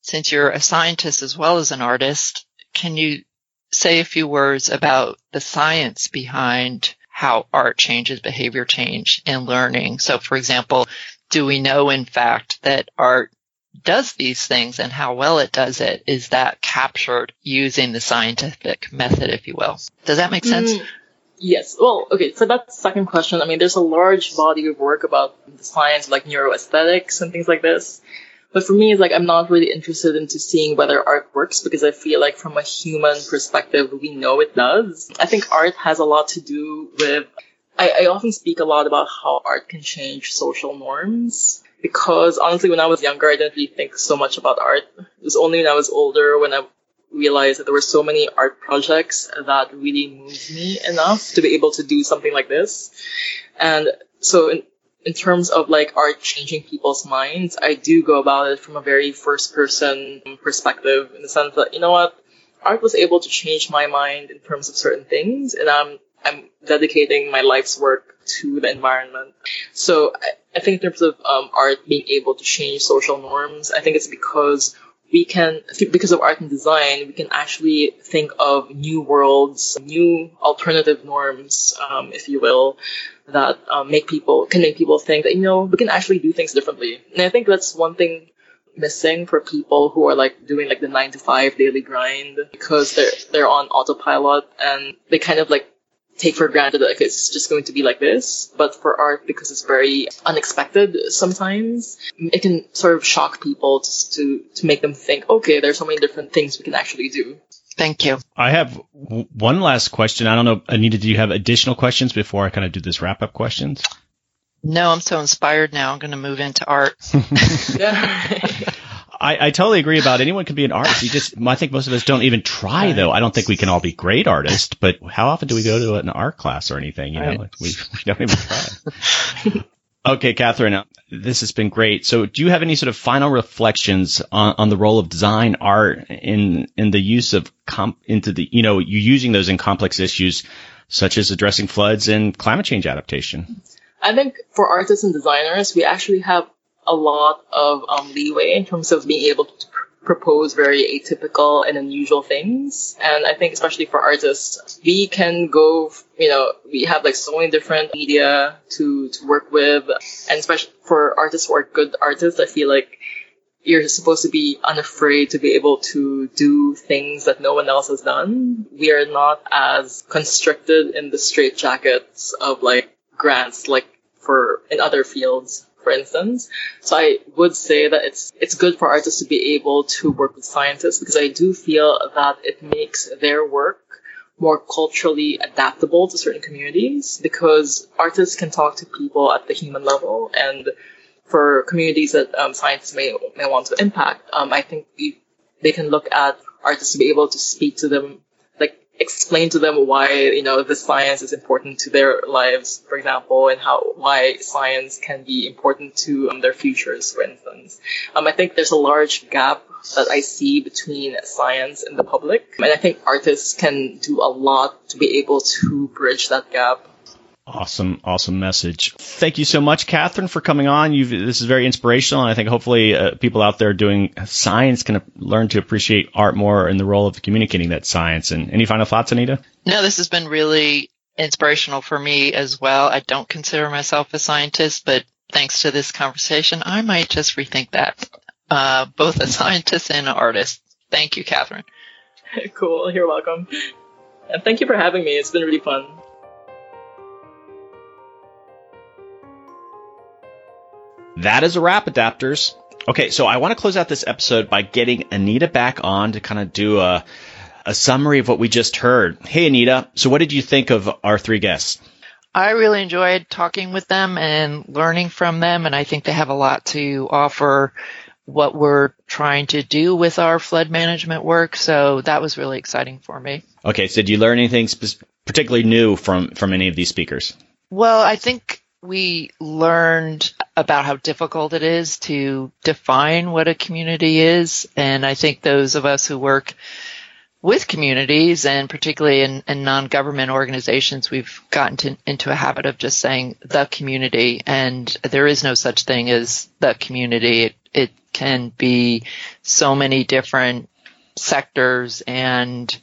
since you're a scientist as well as an artist, can you say a few words about the science behind how art changes behavior change and learning? So, for example, do we know in fact that art does these things and how well it does it? Is that captured using the scientific method, if you will? Does that make sense? Mm, yes. Well, okay. For that second question, I mean, there's a large body of work about the science like neuroaesthetics and things like this. But for me, it's like I'm not really interested into seeing whether art works because I feel like from a human perspective, we know it does. I think art has a lot to do with. I, I often speak a lot about how art can change social norms because honestly, when I was younger, I didn't really think so much about art. It was only when I was older when I realized that there were so many art projects that really moved me enough to be able to do something like this. And so in, in terms of like art changing people's minds, I do go about it from a very first person perspective in the sense that, you know what, art was able to change my mind in terms of certain things and I'm, I'm dedicating my life's work to the environment. So I, I think in terms of um, art being able to change social norms, I think it's because we can, because of art and design, we can actually think of new worlds, new alternative norms, um, if you will, that um, make people, can make people think that, you know, we can actually do things differently. And I think that's one thing missing for people who are like doing like the nine to five daily grind because they're, they're on autopilot and they kind of like take for granted that like, it's just going to be like this. But for art, because it's very unexpected sometimes, it can sort of shock people to, to, to make them think, okay, there's so many different things we can actually do. Thank you. I have w- one last question. I don't know, Anita, do you have additional questions before I kind of do this wrap up questions? No, I'm so inspired now. I'm going to move into art. I, I totally agree about anyone can be an artist. You just, I think most of us don't even try though. I don't think we can all be great artists, but how often do we go to an art class or anything? You know, right. we, we don't even try. okay, Catherine, uh, this has been great. So do you have any sort of final reflections on, on the role of design art in, in the use of comp, into the, you know, you using those in complex issues such as addressing floods and climate change adaptation? I think for artists and designers, we actually have a lot of um, leeway in terms of being able to propose very atypical and unusual things. And I think especially for artists, we can go, you know, we have like so many different media to, to work with. And especially for artists who are good artists, I feel like you're supposed to be unafraid to be able to do things that no one else has done. We are not as constricted in the straitjackets of like grants like for in other fields for instance. So I would say that it's it's good for artists to be able to work with scientists because I do feel that it makes their work more culturally adaptable to certain communities because artists can talk to people at the human level and for communities that um, scientists may may want to impact, um, I think they can look at artists to be able to speak to them explain to them why you know the science is important to their lives, for example, and how why science can be important to um, their futures, for instance. Um, I think there's a large gap that I see between science and the public, and I think artists can do a lot to be able to bridge that gap. Awesome, awesome message. Thank you so much, Catherine, for coming on. You've, this is very inspirational, and I think hopefully uh, people out there doing science can learn to appreciate art more in the role of communicating that science. And any final thoughts, Anita? No, this has been really inspirational for me as well. I don't consider myself a scientist, but thanks to this conversation, I might just rethink that. Uh, both a scientist and an artist. Thank you, Catherine. cool. You're welcome. And thank you for having me. It's been really fun. That is a wrap, adapters. Okay, so I want to close out this episode by getting Anita back on to kind of do a, a summary of what we just heard. Hey, Anita, so what did you think of our three guests? I really enjoyed talking with them and learning from them, and I think they have a lot to offer what we're trying to do with our flood management work. So that was really exciting for me. Okay, so did you learn anything spe- particularly new from from any of these speakers? Well, I think we learned about how difficult it is to define what a community is. And I think those of us who work with communities and particularly in, in non-government organizations, we've gotten to, into a habit of just saying the community and there is no such thing as the community. It, it can be so many different sectors and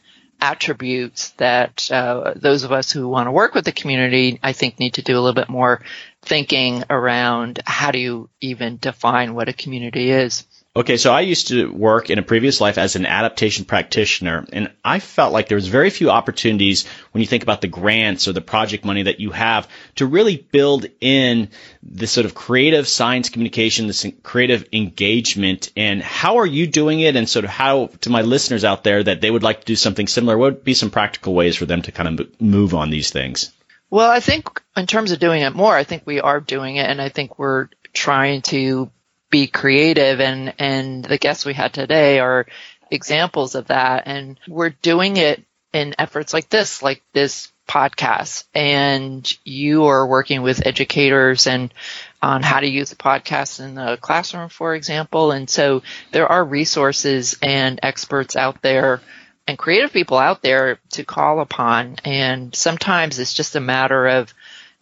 attributes that uh, those of us who want to work with the community, I think, need to do a little bit more thinking around how do you even define what a community is. Okay, so I used to work in a previous life as an adaptation practitioner, and I felt like there was very few opportunities when you think about the grants or the project money that you have to really build in this sort of creative science communication, this creative engagement. And how are you doing it? And sort of how, to my listeners out there that they would like to do something similar, what would be some practical ways for them to kind of move on these things? Well, I think in terms of doing it more, I think we are doing it, and I think we're trying to be creative and and the guests we had today are examples of that. And we're doing it in efforts like this like this podcast. And you are working with educators and on how to use the podcast in the classroom for example. And so there are resources and experts out there and creative people out there to call upon. And sometimes it's just a matter of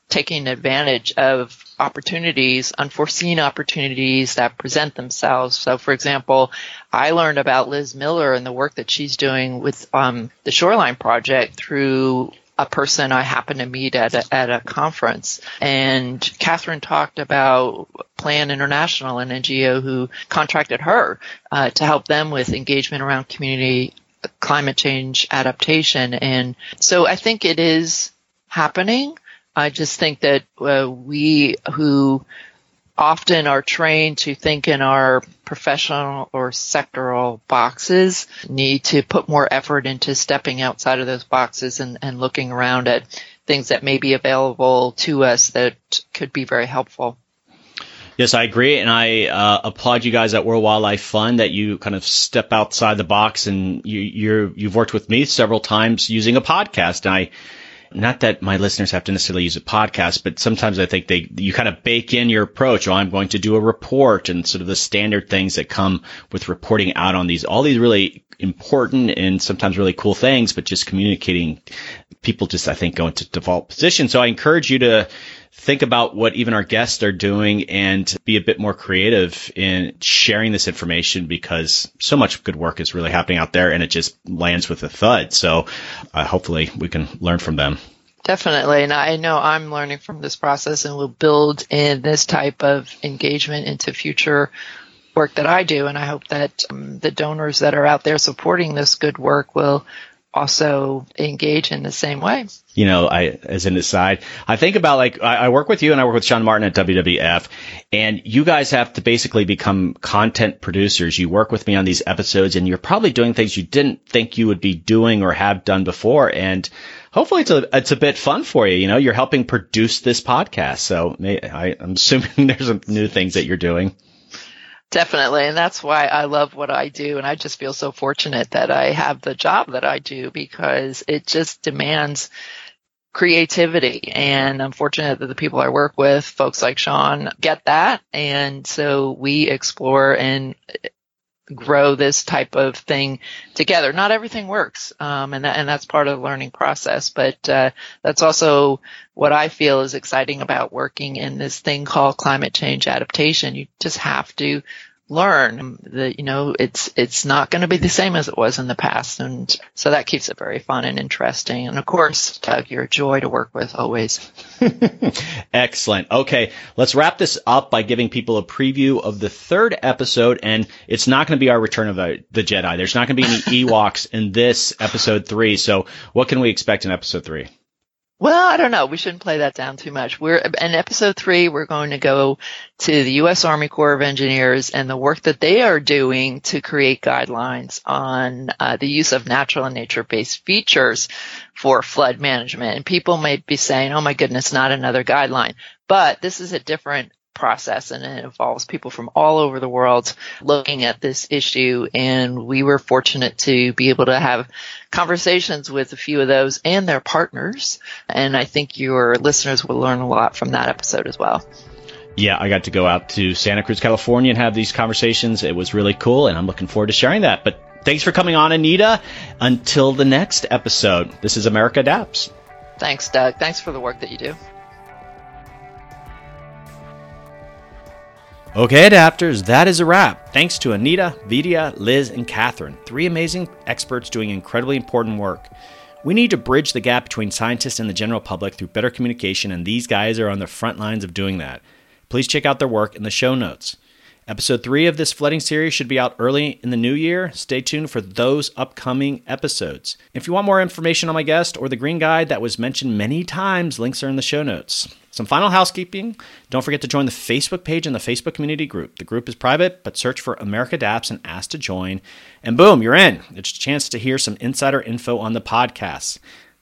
taking advantage of opportunities, unforeseen opportunities that present themselves. So, for example, I learned about Liz Miller and the work that she's doing with um, the Shoreline Project through a person I happened to meet at a, at a conference. And Catherine talked about Plan International, an NGO who contracted her uh, to help them with engagement around community climate change adaptation. And so I think it is happening. I just think that uh, we who often are trained to think in our professional or sectoral boxes need to put more effort into stepping outside of those boxes and, and looking around at things that may be available to us that could be very helpful. Yes, I agree, and I uh, applaud you guys at World Wildlife Fund that you kind of step outside the box, and you, you're you've worked with me several times using a podcast, and I not that my listeners have to necessarily use a podcast, but sometimes I think they, you kind of bake in your approach. Oh, I'm going to do a report and sort of the standard things that come with reporting out on these, all these really important and sometimes really cool things, but just communicating people just, I think, go into default position. So I encourage you to think about what even our guests are doing and be a bit more creative in sharing this information because so much good work is really happening out there and it just lands with a thud. So uh, hopefully we can learn from them. Definitely. And I know I'm learning from this process and will build in this type of engagement into future work that I do. And I hope that um, the donors that are out there supporting this good work will also engage in the same way. You know, I, as an aside, I think about like, I, I, work with you and I work with Sean Martin at WWF and you guys have to basically become content producers. You work with me on these episodes and you're probably doing things you didn't think you would be doing or have done before. And hopefully it's a, it's a bit fun for you. You know, you're helping produce this podcast. So I, I'm assuming there's some new things that you're doing. Definitely. And that's why I love what I do. And I just feel so fortunate that I have the job that I do because it just demands creativity. And I'm fortunate that the people I work with, folks like Sean, get that. And so we explore and grow this type of thing together. Not everything works, um, and that, and that's part of the learning process. But uh, that's also what I feel is exciting about working in this thing called climate change adaptation. You just have to learn that you know it's it's not going to be the same as it was in the past. And so that keeps it very fun and interesting. And of course doug you're a joy to work with always. Excellent. Okay let's wrap this up by giving people a preview of the third episode. And it's not going to be our return of the, the jedi. There's not going to be any ewoks in this episode three. So what can we expect in episode three well, I don't know. We shouldn't play that down too much. We're in episode three. We're going to go to the U.S. Army Corps of Engineers and the work that they are doing to create guidelines on uh, the use of natural and nature-based features for flood management. And people may be saying, "Oh my goodness, not another guideline." But this is a different process and it involves people from all over the world looking at this issue and we were fortunate to be able to have conversations with a few of those and their partners and I think your listeners will learn a lot from that episode as well. Yeah, I got to go out to Santa Cruz, California and have these conversations. It was really cool and I'm looking forward to sharing that. But thanks for coming on, Anita. Until the next episode, this is America Adapts. Thanks, Doug. Thanks for the work that you do. Okay, adapters, that is a wrap. Thanks to Anita, Vidya, Liz, and Catherine, three amazing experts doing incredibly important work. We need to bridge the gap between scientists and the general public through better communication, and these guys are on the front lines of doing that. Please check out their work in the show notes. Episode 3 of this flooding series should be out early in the new year. Stay tuned for those upcoming episodes. If you want more information on my guest or the Green Guide that was mentioned many times, links are in the show notes. Some final housekeeping. Don't forget to join the Facebook page and the Facebook community group. The group is private, but search for America Adapts and ask to join. And boom, you're in. It's a chance to hear some insider info on the podcast.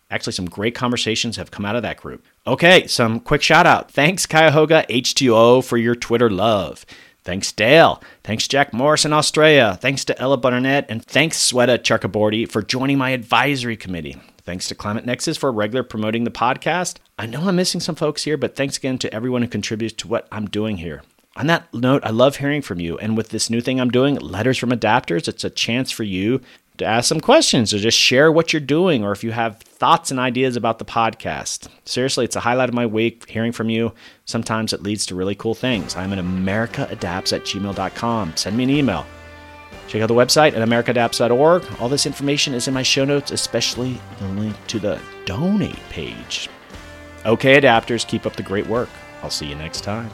Actually, some great conversations have come out of that group. Okay, some quick shout out. Thanks, Cuyahoga H2O, for your Twitter love. Thanks, Dale. Thanks, Jack Morris in Australia. Thanks to Ella Barnett. And thanks, Sweta Chakraborty, for joining my advisory committee. Thanks to Climate Nexus for regular promoting the podcast. I know I'm missing some folks here, but thanks again to everyone who contributes to what I'm doing here. On that note, I love hearing from you. And with this new thing I'm doing, Letters from Adapters, it's a chance for you to ask some questions or just share what you're doing or if you have thoughts and ideas about the podcast. Seriously, it's a highlight of my week hearing from you. Sometimes it leads to really cool things. I'm at americaadapts at gmail.com. Send me an email. Check out the website at americaadapts.org. All this information is in my show notes, especially the link to the donate page. Okay, adapters, keep up the great work. I'll see you next time.